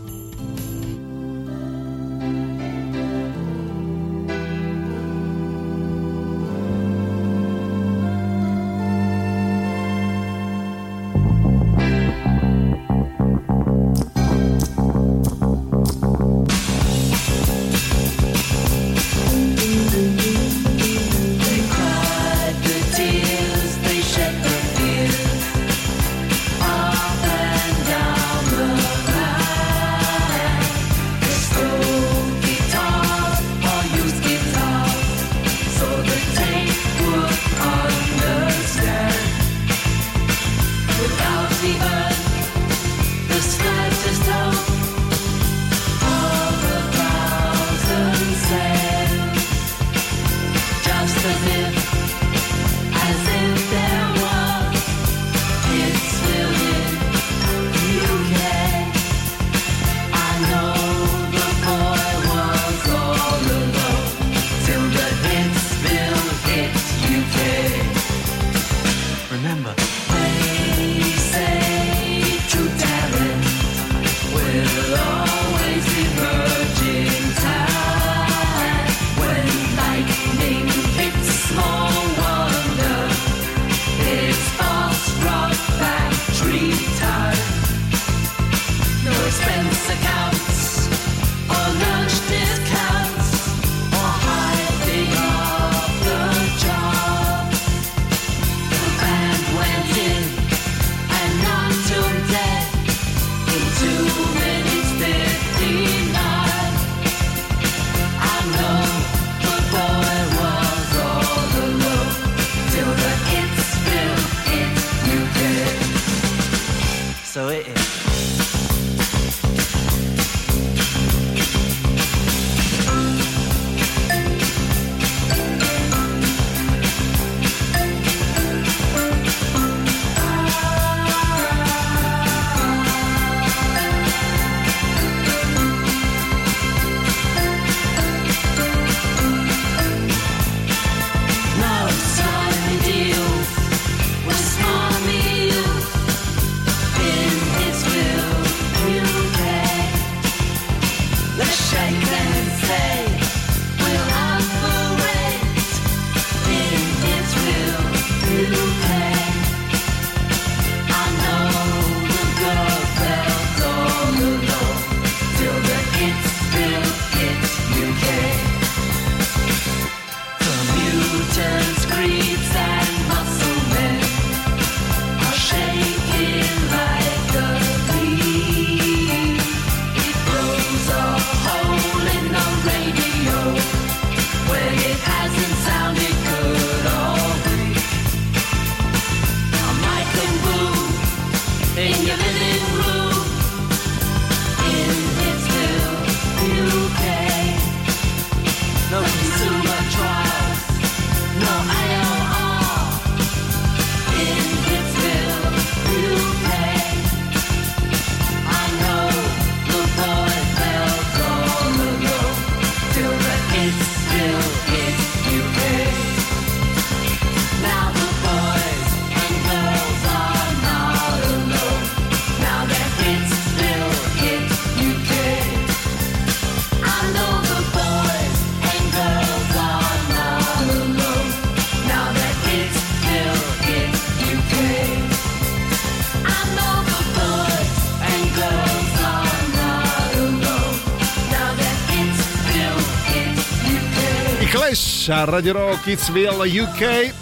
a Radio Rock Kidsville UK.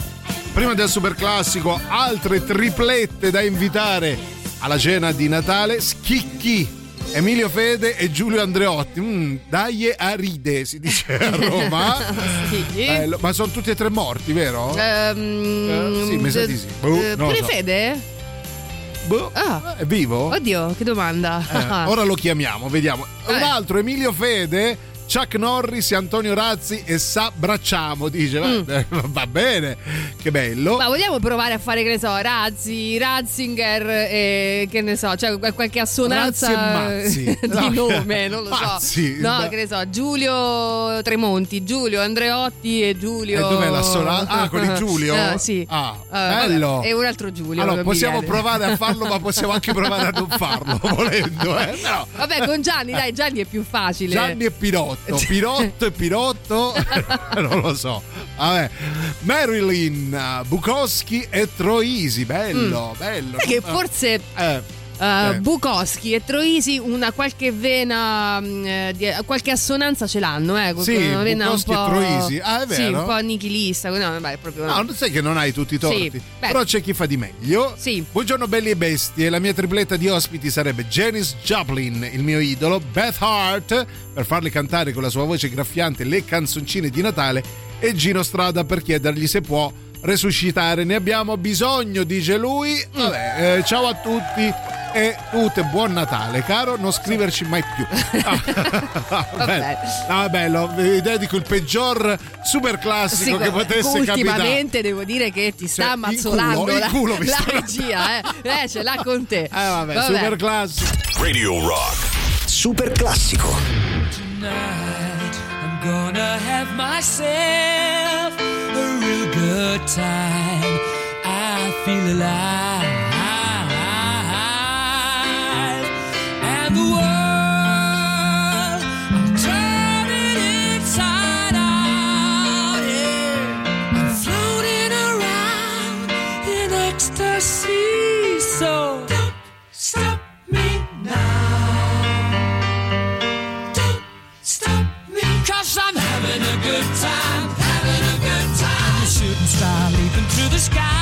Prima del super classico, altre triplette da invitare alla cena di Natale. Schicchi Emilio Fede e Giulio Andreotti. Mm, daglie a ride, si dice a Roma. <laughs> sì. eh, ma sono tutti e tre morti, vero? Um, sì, mi sa eh, di sì. Boh, uh, pure. Fede? Boh, ah. è vivo? Oddio, che domanda. Eh, ora lo chiamiamo, vediamo. Un altro, Emilio Fede, Chuck Norris e Antonio Razzi e s'abbracciamo, dice. Va, <laughs> va bene, che bello. Ma vogliamo provare a fare, che ne so, Razzi, Ratzinger e che ne so, cioè qual- qualche assonanza <laughs> di No. nome, non lo Mazzi. so. No, che ne so, Giulio Tremonti, Giulio Andreotti e Giulio. E dov'è l'assonanza? Ah, <laughs> con il Giulio? Ah, sì. Ah, vabbè, bello. E un altro Giulio. Allora, possiamo viene. provare a farlo, ma possiamo anche provare a non farlo, volendo, eh? Però, Vabbè, con Gianni, dai, Gianni è più facile. Gianni e Pirotto, Pirotto e Pirotto, <laughs> non lo so. Vabbè. Marilyn, Bukowski e Troisi, bello, bello. Sai che forse Eh, Uh. Bukowski e Troisi una qualche vena mm, eh, di- qualche assonanza ce l'hanno eh, Sì, una vena Bukowski un e po', Troisi. Ah, è sì, vero? un po' nichilista no, vabbè, proprio No, non sai che non hai tutti i torti. Sì. Però c'è chi fa di meglio. Sì. Buongiorno belli e bestie. La mia tripletta di ospiti sarebbe Janis Joplin, il mio idolo, Beth Hart, per farle cantare con la sua voce graffiante le canzoncine di Natale, e Gino Strada per chiedergli se può resuscitare. Ne abbiamo bisogno, dice lui. Vabbè, eh, ciao a tutti e tutte, buon Natale, caro. Non scriverci mai più. <laughs> Ah, <laughs> bello. Ah, bello, vi dedico il peggior super classico Sì, che potesse capitare. ultimamente devo dire che ti sta Cioè, ammazzolando in culo, in la, culo la sta- regia eh. eh ce l'ha con te Eh, <laughs> vabbè, super classico. Radio Rock. Super classico. Tonight, I'm gonna have myself real good time. I feel alive. The sky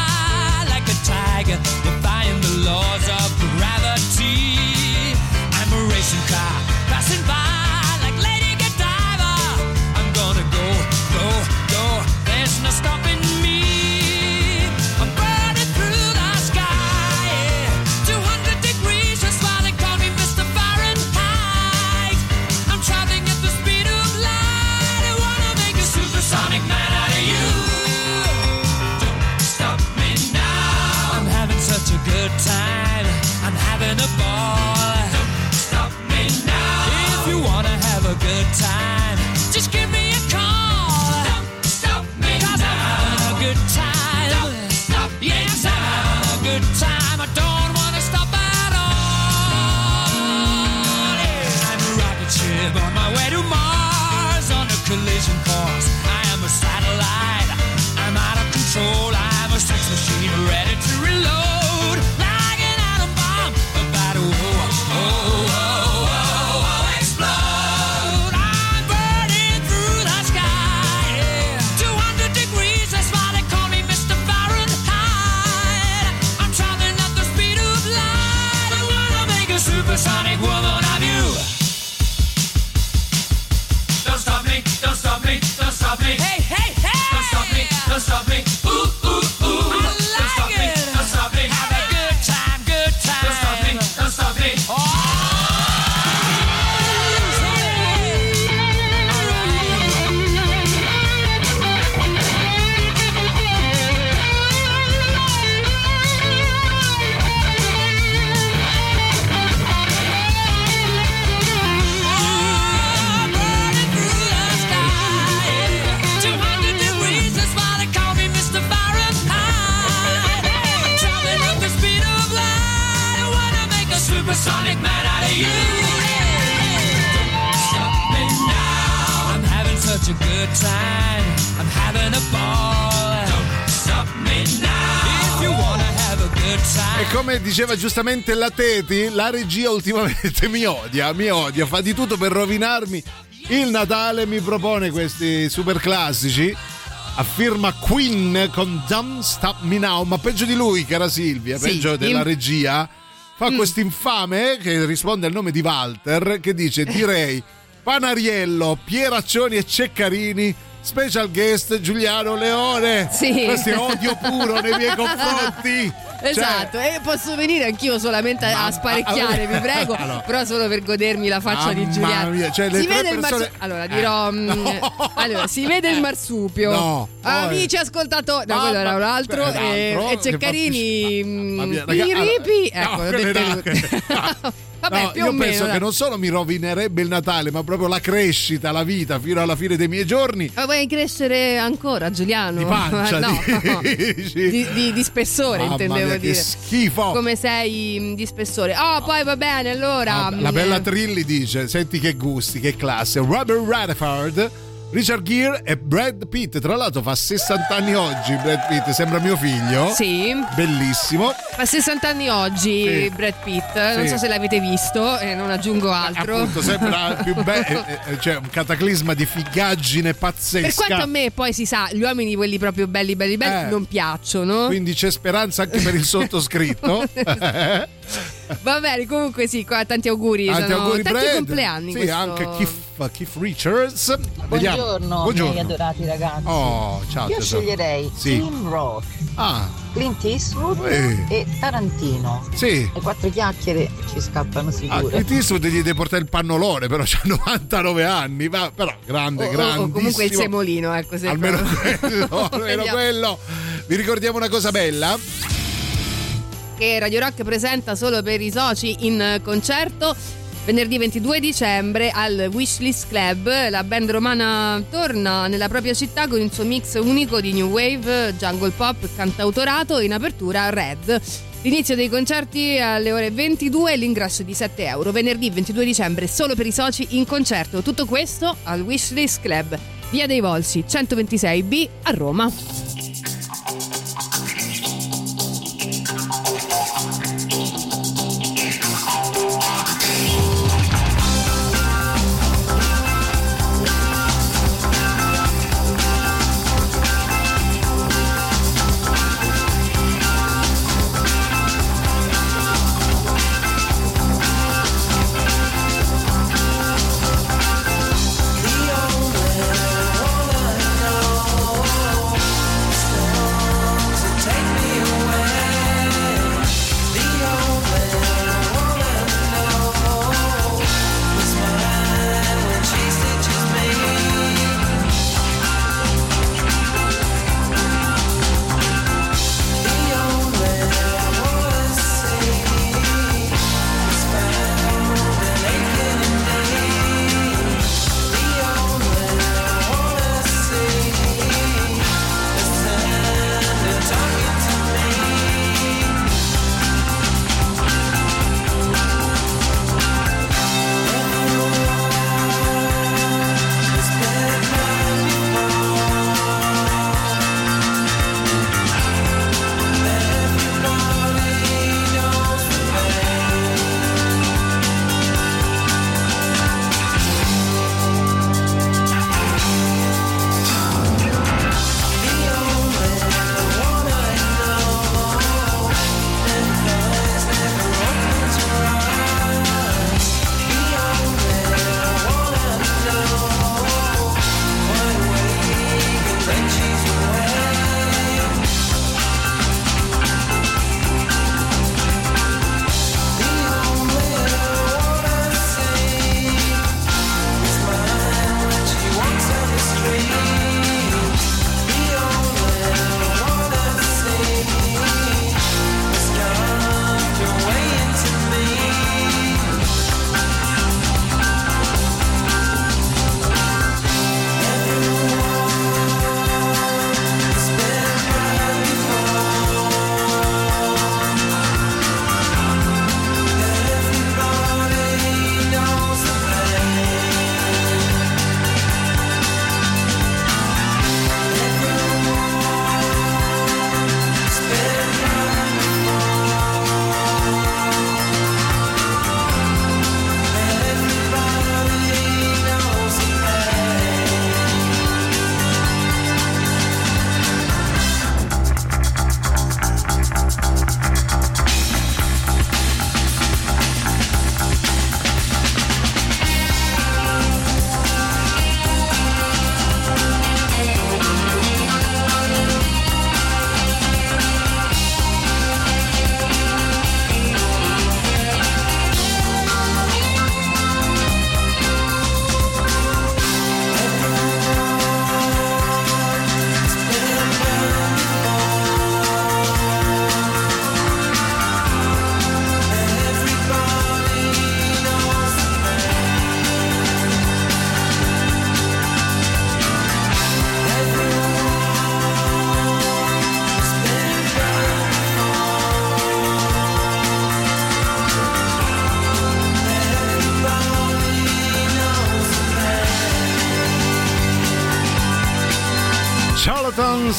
supersonic world on our view. Don't stop me, don't stop me, don't stop me. Hey! E come diceva giustamente la Teti, la regia ultimamente <laughs> mi odia, mi odia, fa di tutto per rovinarmi il Natale, mi propone questi super classici. Affirma Queen con Don't Stop Me Now, ma peggio di lui, cara Silvia, Sì, peggio della im- regia. Fa questo infame che risponde al nome di Walter che dice <laughs> direi Panariello, Pieraccioni e Ceccarini special guest Giuliano Leone. Sì. Questo è odio puro nei miei <laughs> confronti. Cioè, Esatto, e posso venire anchio solamente a, a sparecchiare, vi <laughs> prego, Allora. però solo per godermi la faccia di Mamma Giuliano. mia, cioè, si vede il persone- marsupio. Allora, dirò. mm, allora, si vede il marsupio. No, poi- Amici ascoltatori. No, Mamma- quello era un altro. E, un altro e Ceccarini. mm, piripi. allora- Ecco, no, <laughs> <laughs> Vabbè, No, io o meno. penso che non solo mi rovinerebbe il Natale, ma proprio la crescita, la vita fino alla fine dei miei giorni. Ma vuoi crescere ancora, Giuliano? Di pancia, <laughs> no, dici? di, di- di spessore Mamma intendevo mia, che dire. schifo. Come sei mm, di spessore. Oh, poi va bene, allora. Ah, la mm, bella Trilli dice: Senti che gusti, che classe. Robert Redford, Richard Gere e Brad Pitt. Tra l'altro fa 60 anni oggi. Brad Pitt sembra mio figlio. Sì. Bellissimo. Ha 60 anni oggi Sì. Brad Pitt, non Sì. so se l'avete visto e non aggiungo altro. Appunto, sembra <laughs> più bello. Cioè, un cataclisma di figaggine pazzesca. Per quanto a me poi si sa, gli uomini quelli proprio belli belli belli Eh. non piacciono. Quindi c'è speranza anche per il sottoscritto. <laughs> <laughs> Va bene, comunque sì, qua tanti auguri, Tanti sono auguri, tanti Brad. compleanni. Sì, questo- anche Keith, Keith Richards. Vediamo. Buongiorno, Buongiorno. miei adorati ragazzi. Oh, ciao, Io tesoro. sceglierei Sì. Tim Roth, Ah, Clint Eastwood Eh. e Tarantino. sì. Le quattro chiacchiere ci scappano A sicure. Clint Eastwood gli devi portare il pannolone, però <laughs> c'ha 99 anni, va, però grande, o, o- grande. o comunque il semolino, ecco, se Almeno quello, <laughs> almeno quello. Vi ricordiamo una cosa bella? Che Radio Rock presenta solo per i soci in concerto. Venerdì 22 dicembre al Wishlist Club la band romana torna nella propria città con il suo mix unico di new wave, jungle pop, cantautorato e in apertura Red. L'inizio dei concerti alle ore 22 e l'ingresso di 7 euro. Venerdì 22 dicembre solo per i soci in concerto. Tutto questo al Wishlist Club, via dei Volsi 126B a Roma.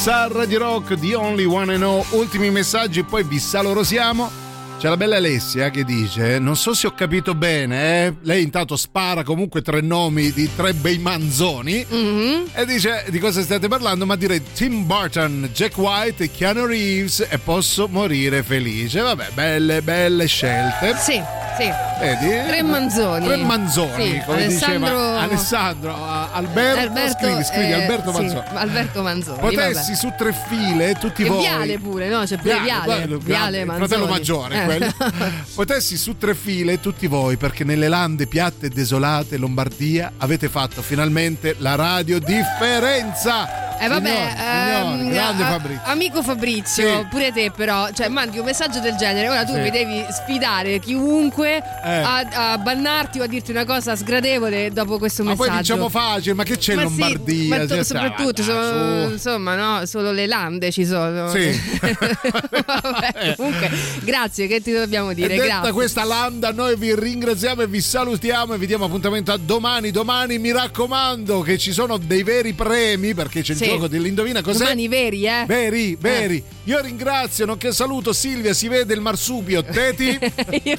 Skeletons a Radio Rock, The Only One and Know. Ultimi messaggi, poi vi salorosiamo. C'è la bella Alessia che dice: Non so se ho capito bene, eh? lei intanto spara comunque tre nomi di tre bei manzoni Mhm. e dice di cosa state parlando, ma direi Tim Burton, Jack White, Keanu Reeves e posso morire felice. Vabbè, belle, belle scelte. Sì, sì. Vedi? Tre manzoni. Tre manzoni, Sì, come Alessandro- diceva Alessandro, a- Alberto, scrivi, scrivi eh, Alberto sì, Manzoni. Alberto Manzoni. Potessi vabbè. su tre file, tutti E voi. Viale pure, no? C'è pure Viale. quello, Viale, grande, Manzoni. fratello maggiore, Eh. quello. <laughs> Potessi su tre file tutti voi, perché nelle lande piatte e desolate Lombardia avete fatto finalmente la radio differenza. Eh vabbè, signori, ehm, grande Fabrizio. amico Fabrizio, Sì. pure te però, cioè mandi un messaggio del genere, ora tu Sì. mi devi sfidare chiunque Eh. a, a bannarti o a dirti una cosa sgradevole dopo questo Ma messaggio. poi diciamo facile, ma che c'è in Ma sì, Lombardia? ma to- Cioè, soprattutto, sono- insomma, no, solo le lande ci sono. Sì. <laughs> Vabbè, comunque, grazie, che ti dobbiamo E dire? detta Grazie. questa landa, noi vi ringraziamo e vi salutiamo e vi diamo appuntamento a domani. Domani mi raccomando che ci sono dei veri premi perché c'è il Sì. gioco dell'indovina cos'è. Domani veri, eh? Veri, veri. Io ringrazio, nonché saluto Silvia, si vede il marsupio. Teti. <laughs> io,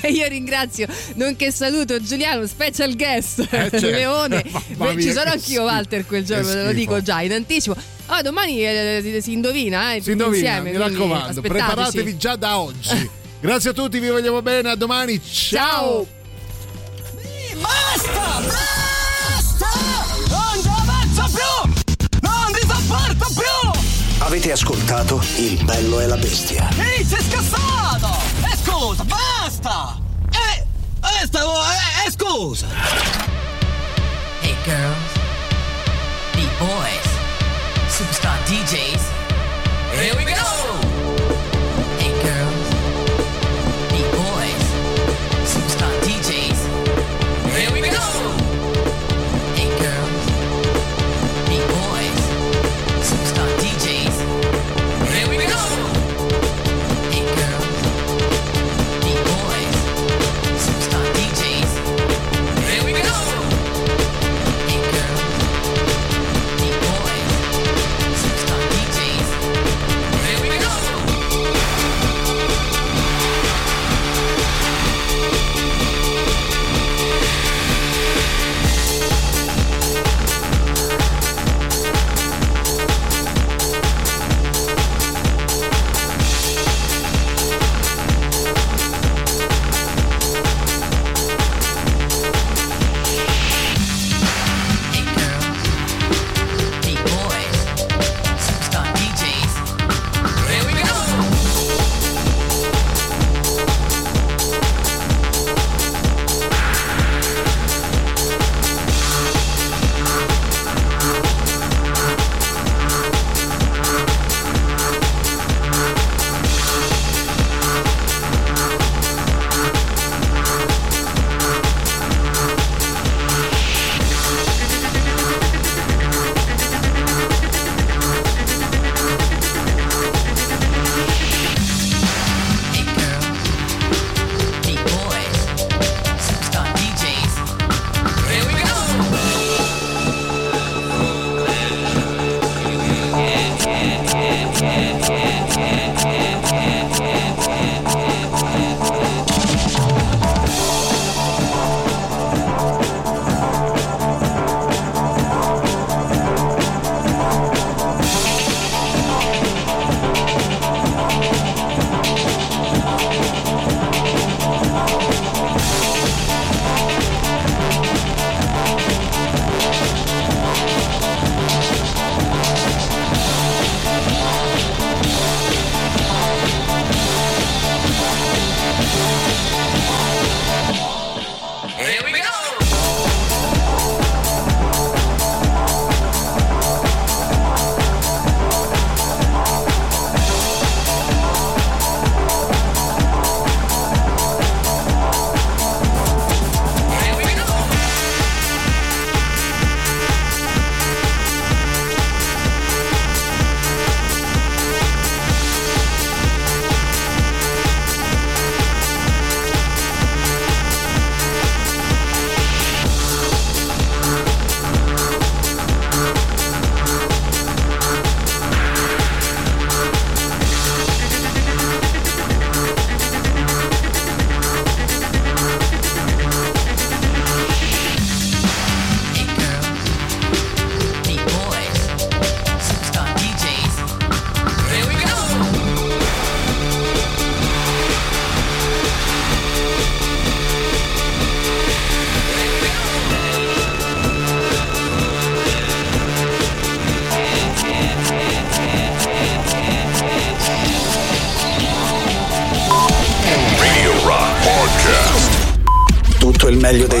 e io ringrazio, nonché saluto Giuliano, special guest certo. Leone. <laughs> Mamma Beh, ci sarò che anch'io. Walter, quel giorno, te lo dico già in anticipo. Ah, domani eh, si- si indovina, eh? Si indovina, insieme, mi raccomando, preparatevi già da oggi. <laughs> Grazie a tutti, vi vogliamo bene, a domani. Ciao. Basta! Basta! Non ci avanzo più! Non ti sopporto più! Avete ascoltato Il bello e la bestia. Ehi, sei scassato! E scusa, basta! Eh, eh, stavo, eh, eh, scusa! Girls, beat boys, superstar DJs. Here we go. Hey